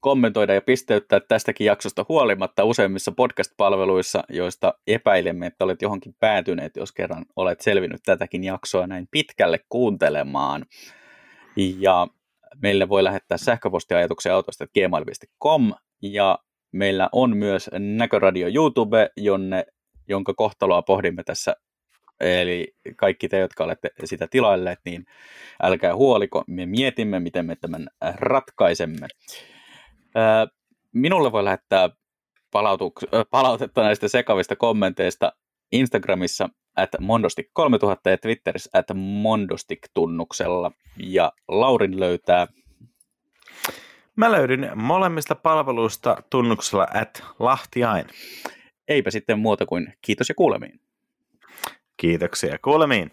kommentoida ja pisteyttää tästäkin jaksosta huolimatta useimmissa podcast-palveluissa, joista epäilemme, että olet johonkin päätyneet, jos kerran olet selvinnyt tätäkin jaksoa näin pitkälle kuuntelemaan. Ja Meille voi lähettää sähköpostiajatuksia autosta gmail.com ja meillä on myös Näköradio YouTube, jonne, jonka kohtaloa pohdimme tässä. Eli kaikki te, jotka olette sitä tilailleet, niin älkää huoliko, me mietimme, miten me tämän ratkaisemme. Minulle voi lähettää palautetta näistä sekavista kommenteista Instagramissa at mondostik3000 ja Twitterissä at mondostik-tunnuksella. Ja Laurin löytää Mä löydyn molemmista palveluista tunnuksella at lahtiain. Eipä sitten muuta kuin kiitos ja kuulemiin. Kiitoksia kuulemiin.